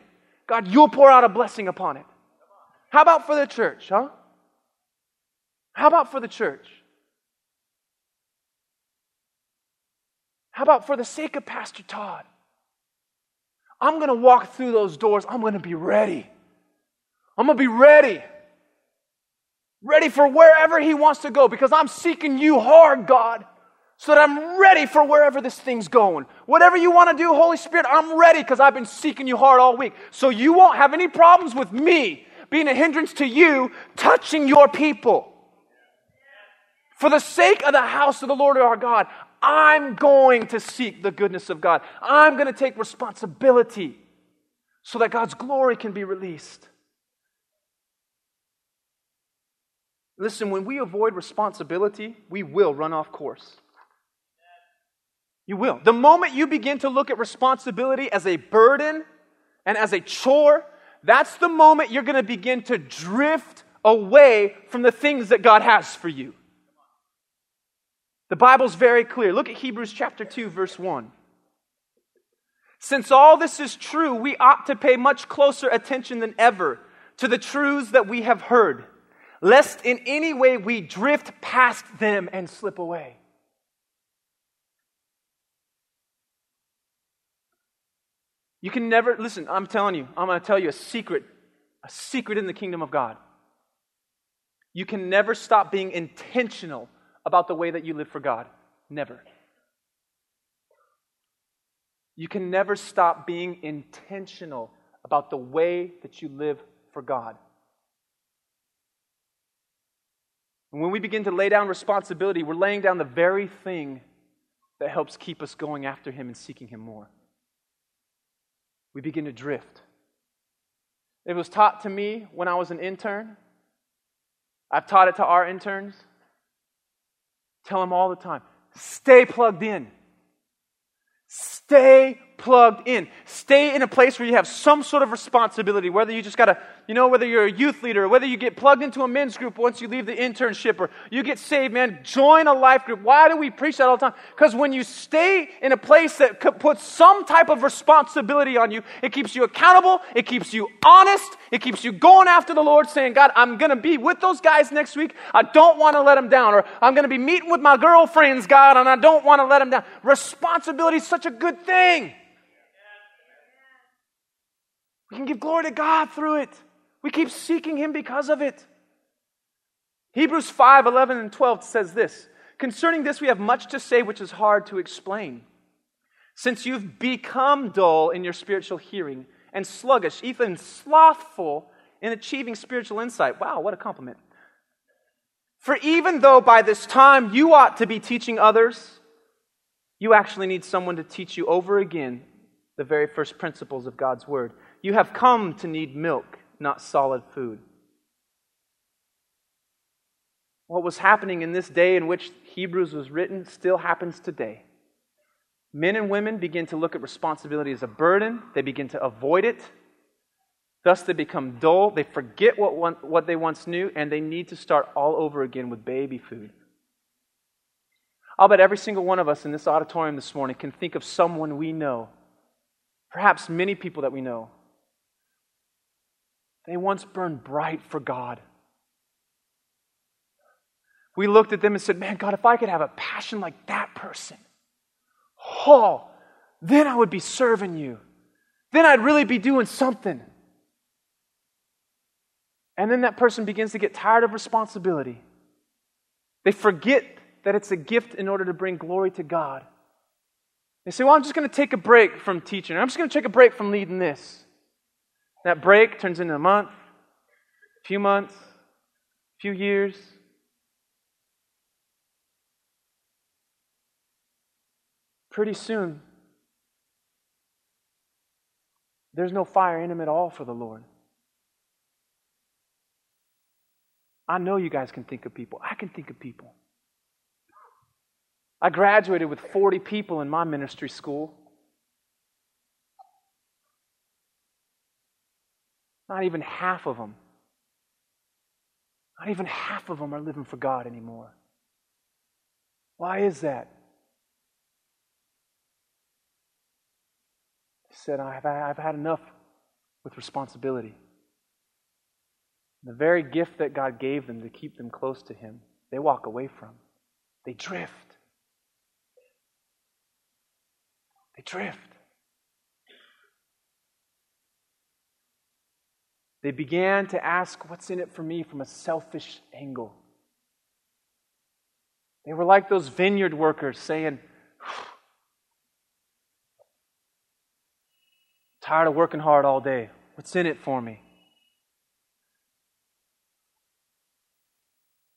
God, you'll pour out a blessing upon it. How about for the church, huh? How about for the church? How about for the sake of Pastor Todd? I'm going to walk through those doors. I'm going to be ready. I'm going to be ready. Ready for wherever He wants to go because I'm seeking you hard, God, so that I'm ready for wherever this thing's going. Whatever you want to do, Holy Spirit, I'm ready because I've been seeking you hard all week. So you won't have any problems with me being a hindrance to you touching your people. For the sake of the house of the Lord our God, I'm going to seek the goodness of God. I'm going to take responsibility so that God's glory can be released. Listen, when we avoid responsibility, we will run off course. You will. The moment you begin to look at responsibility as a burden and as a chore, that's the moment you're going to begin to drift away from the things that God has for you. The Bible's very clear. Look at Hebrews chapter 2, verse 1. Since all this is true, we ought to pay much closer attention than ever to the truths that we have heard, lest in any way we drift past them and slip away. You can never, listen, I'm telling you, I'm going to tell you a secret, a secret in the kingdom of God. You can never stop being intentional about the way that you live for God. Never. You can never stop being intentional about the way that you live for God. And when we begin to lay down responsibility, we're laying down the very thing that helps keep us going after Him and seeking Him more. We begin to drift. It was taught to me when I was an intern. I've taught it to our interns. Tell them all the time stay plugged in. Stay plugged in. Stay in a place where you have some sort of responsibility, whether you just got to, you know, whether you're a youth leader, whether you get plugged into a men's group once you leave the internship, or you get saved, man, join a life group. Why do we preach that all the time? Because when you stay in a place that puts some type of responsibility on you, it keeps you accountable, it keeps you honest, it keeps you going after the Lord, saying, God, I'm going to be with those guys next week. I don't want to let them down. Or I'm going to be meeting with my girlfriends, God, and I don't want to let them down. Responsibility is such a good thing. We can give glory to God through it. We keep seeking Him because of it. Hebrews 5 11 and 12 says this Concerning this, we have much to say which is hard to explain. Since you've become dull in your spiritual hearing and sluggish, even slothful in achieving spiritual insight. Wow, what a compliment. For even though by this time you ought to be teaching others, you actually need someone to teach you over again the very first principles of God's Word. You have come to need milk, not solid food. What was happening in this day in which Hebrews was written still happens today. Men and women begin to look at responsibility as a burden, they begin to avoid it. Thus, they become dull, they forget what, one, what they once knew, and they need to start all over again with baby food. I'll bet every single one of us in this auditorium this morning can think of someone we know, perhaps many people that we know, they once burned bright for God. We looked at them and said, Man, God, if I could have a passion like that person, oh, then I would be serving you. Then I'd really be doing something. And then that person begins to get tired of responsibility. They forget that it's a gift in order to bring glory to God. They say, Well, I'm just going to take a break from teaching. I'm just going to take a break from leading this. That break turns into a month, a few months, a few years. Pretty soon, there's no fire in him at all for the Lord. I know you guys can think of people. I can think of people. I graduated with 40 people in my ministry school. Not even half of them. Not even half of them are living for God anymore. Why is that? He said, I've, I've had enough with responsibility. The very gift that God gave them to keep them close to Him, they walk away from. They drift. They drift. They began to ask, What's in it for me from a selfish angle? They were like those vineyard workers saying, Tired of working hard all day. What's in it for me?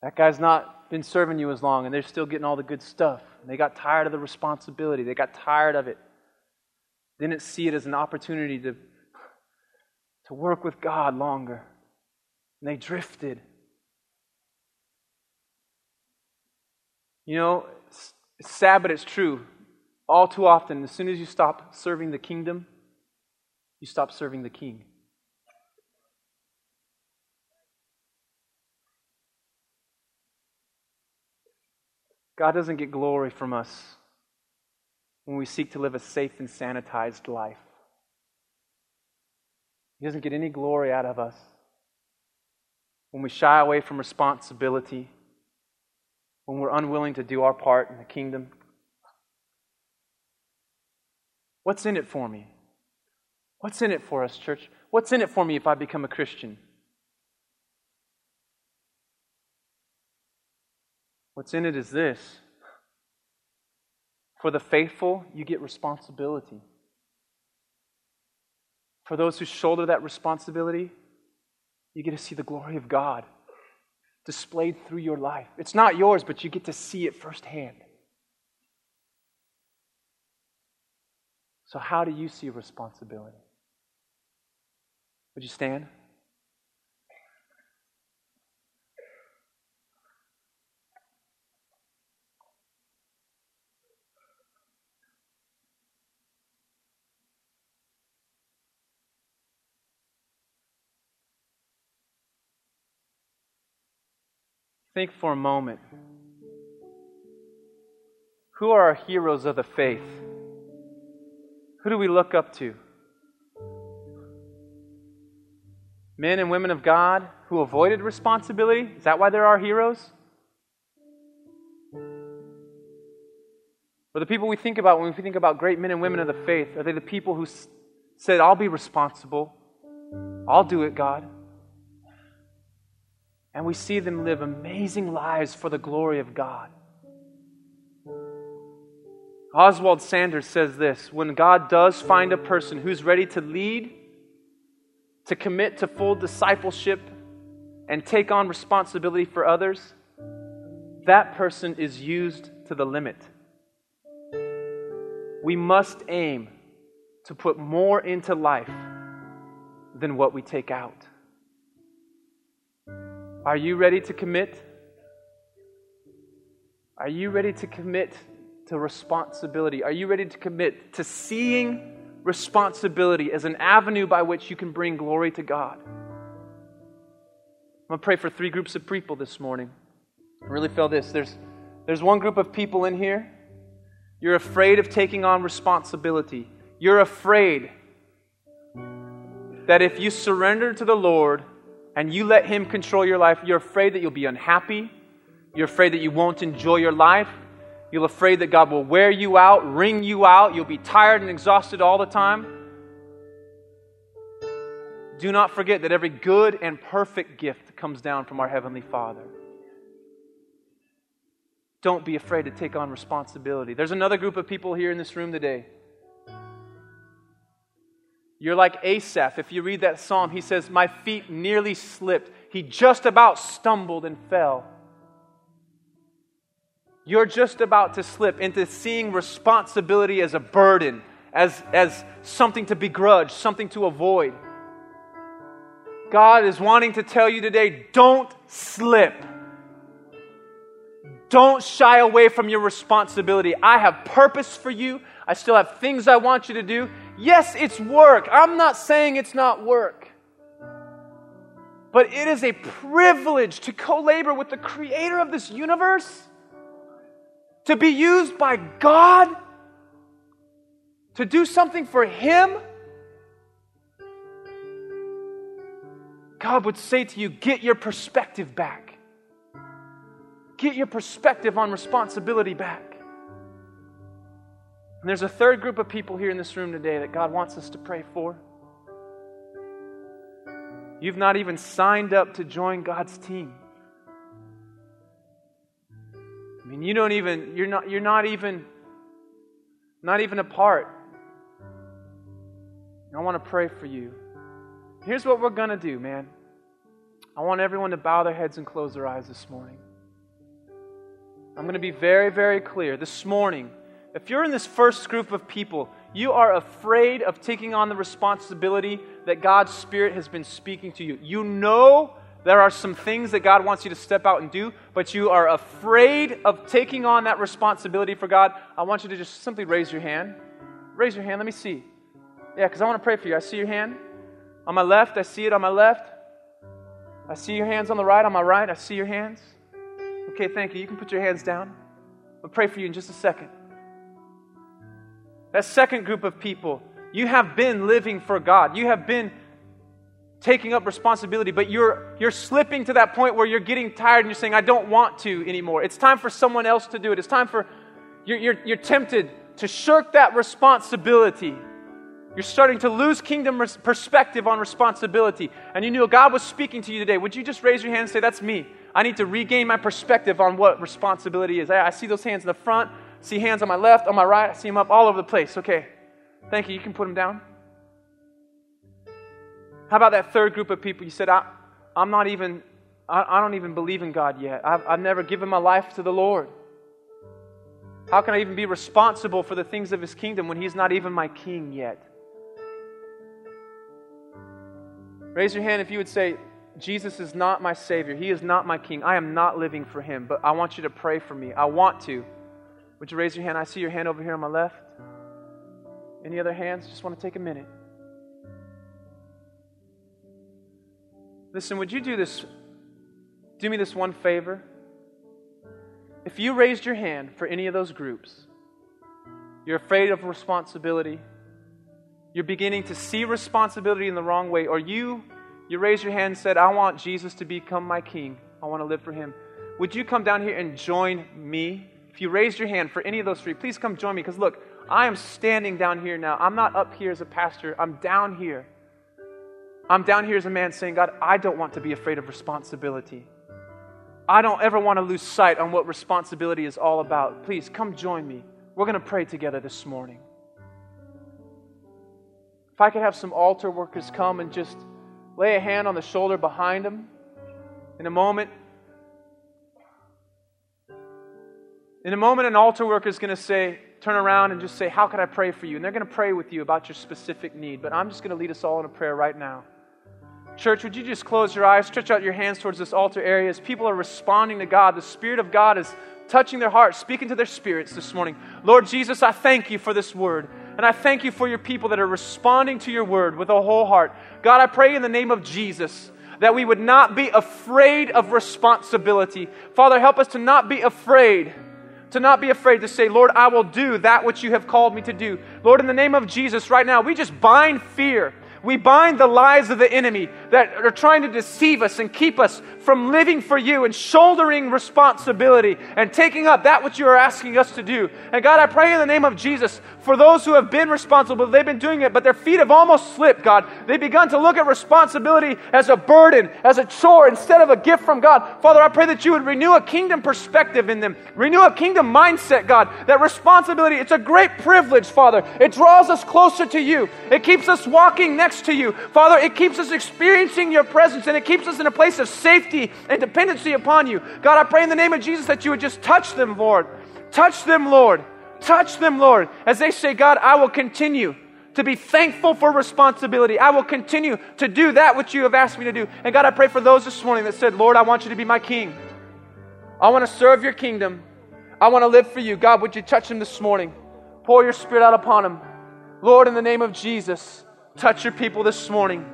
That guy's not been serving you as long, and they're still getting all the good stuff. They got tired of the responsibility, they got tired of it. Didn't see it as an opportunity to to work with God longer. And they drifted. You know, it's sad, but it's true. All too often, as soon as you stop serving the kingdom, you stop serving the king. God doesn't get glory from us when we seek to live a safe and sanitized life. He doesn't get any glory out of us when we shy away from responsibility, when we're unwilling to do our part in the kingdom? What's in it for me? What's in it for us, church? What's in it for me if I become a Christian? What's in it is this for the faithful, you get responsibility. For those who shoulder that responsibility, you get to see the glory of God displayed through your life. It's not yours, but you get to see it firsthand. So, how do you see responsibility? Would you stand? Think for a moment. Who are our heroes of the faith? Who do we look up to? Men and women of God who avoided responsibility? Is that why they're our heroes? Or the people we think about when we think about great men and women of the faith, are they the people who said, I'll be responsible? I'll do it, God? And we see them live amazing lives for the glory of God. Oswald Sanders says this when God does find a person who's ready to lead, to commit to full discipleship, and take on responsibility for others, that person is used to the limit. We must aim to put more into life than what we take out. Are you ready to commit? Are you ready to commit to responsibility? Are you ready to commit to seeing responsibility as an avenue by which you can bring glory to God? I'm going to pray for three groups of people this morning. I really feel this. There's, there's one group of people in here. You're afraid of taking on responsibility. You're afraid that if you surrender to the Lord, and you let Him control your life, you're afraid that you'll be unhappy. You're afraid that you won't enjoy your life. You're afraid that God will wear you out, wring you out. You'll be tired and exhausted all the time. Do not forget that every good and perfect gift comes down from our Heavenly Father. Don't be afraid to take on responsibility. There's another group of people here in this room today you're like Asaph. If you read that psalm, he says, My feet nearly slipped. He just about stumbled and fell. You're just about to slip into seeing responsibility as a burden, as, as something to begrudge, something to avoid. God is wanting to tell you today don't slip. Don't shy away from your responsibility. I have purpose for you. I still have things I want you to do. Yes, it's work. I'm not saying it's not work. But it is a privilege to co labor with the creator of this universe, to be used by God, to do something for Him. God would say to you, get your perspective back. Get your perspective on responsibility back. And there's a third group of people here in this room today that God wants us to pray for. You've not even signed up to join God's team. I mean, you don't even, you're not, you're not even, not even a part. I want to pray for you. Here's what we're going to do, man. I want everyone to bow their heads and close their eyes this morning. I'm going to be very, very clear. This morning, if you're in this first group of people, you are afraid of taking on the responsibility that God's Spirit has been speaking to you. You know there are some things that God wants you to step out and do, but you are afraid of taking on that responsibility for God. I want you to just simply raise your hand. Raise your hand. Let me see. Yeah, because I want to pray for you. I see your hand. On my left, I see it on my left. I see your hands on the right. On my right, I see your hands. Okay, thank you. You can put your hands down. I'll pray for you in just a second. That second group of people, you have been living for God. You have been taking up responsibility, but you're, you're slipping to that point where you're getting tired and you're saying, I don't want to anymore. It's time for someone else to do it. It's time for, you're, you're, you're tempted to shirk that responsibility. You're starting to lose kingdom res- perspective on responsibility. And you knew God was speaking to you today. Would you just raise your hand and say, That's me? I need to regain my perspective on what responsibility is. I, I see those hands in the front, see hands on my left, on my right, I see them up all over the place. Okay. Thank you. You can put them down. How about that third group of people? You said, I, I'm not even, I, I don't even believe in God yet. I've, I've never given my life to the Lord. How can I even be responsible for the things of His kingdom when He's not even my king yet? Raise your hand if you would say, Jesus is not my Savior. He is not my King. I am not living for Him, but I want you to pray for me. I want to. Would you raise your hand? I see your hand over here on my left. Any other hands? Just want to take a minute. Listen, would you do this? Do me this one favor. If you raised your hand for any of those groups, you're afraid of responsibility, you're beginning to see responsibility in the wrong way, or you you raised your hand and said, I want Jesus to become my king. I want to live for him. Would you come down here and join me? If you raised your hand for any of those three, please come join me because look, I am standing down here now. I'm not up here as a pastor, I'm down here. I'm down here as a man saying, God, I don't want to be afraid of responsibility. I don't ever want to lose sight on what responsibility is all about. Please come join me. We're going to pray together this morning. If I could have some altar workers come and just lay a hand on the shoulder behind them in a moment. In a moment, an altar worker is going to say, turn around and just say, How can I pray for you? And they're going to pray with you about your specific need. But I'm just going to lead us all in a prayer right now. Church, would you just close your eyes, stretch out your hands towards this altar area as people are responding to God? The Spirit of God is touching their hearts, speaking to their spirits this morning. Lord Jesus, I thank you for this word. And I thank you for your people that are responding to your word with a whole heart. God, I pray in the name of Jesus that we would not be afraid of responsibility. Father, help us to not be afraid. To not be afraid to say, Lord, I will do that which you have called me to do. Lord, in the name of Jesus, right now, we just bind fear. We bind the lies of the enemy that are trying to deceive us and keep us from living for you and shouldering responsibility and taking up that which you are asking us to do. And God, I pray in the name of Jesus for those who have been responsible, they've been doing it, but their feet have almost slipped, God. They've begun to look at responsibility as a burden, as a chore, instead of a gift from God. Father, I pray that you would renew a kingdom perspective in them, renew a kingdom mindset, God. That responsibility, it's a great privilege, Father. It draws us closer to you, it keeps us walking next to you. Father, it keeps us experiencing your presence, and it keeps us in a place of safety and dependency upon you. God, I pray in the name of Jesus that you would just touch them, Lord. Touch them, Lord. Touch them, Lord, as they say, God, I will continue to be thankful for responsibility. I will continue to do that which you have asked me to do. And God, I pray for those this morning that said, Lord, I want you to be my king. I want to serve your kingdom. I want to live for you. God, would you touch them this morning? Pour your spirit out upon them. Lord, in the name of Jesus, touch your people this morning.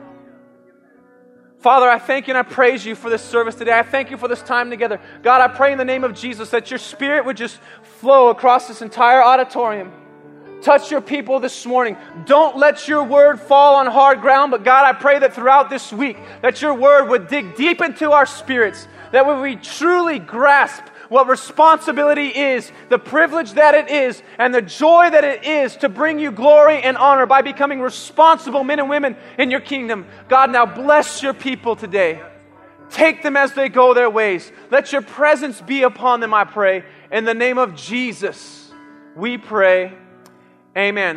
Father, I thank you and I praise you for this service today. I thank you for this time together. God, I pray in the name of Jesus that your spirit would just flow across this entire auditorium. Touch your people this morning. Don't let your word fall on hard ground, but God, I pray that throughout this week that your word would dig deep into our spirits, that we truly grasp what responsibility is, the privilege that it is, and the joy that it is to bring you glory and honor by becoming responsible men and women in your kingdom. God, now bless your people today. Take them as they go their ways. Let your presence be upon them, I pray. In the name of Jesus, we pray. Amen.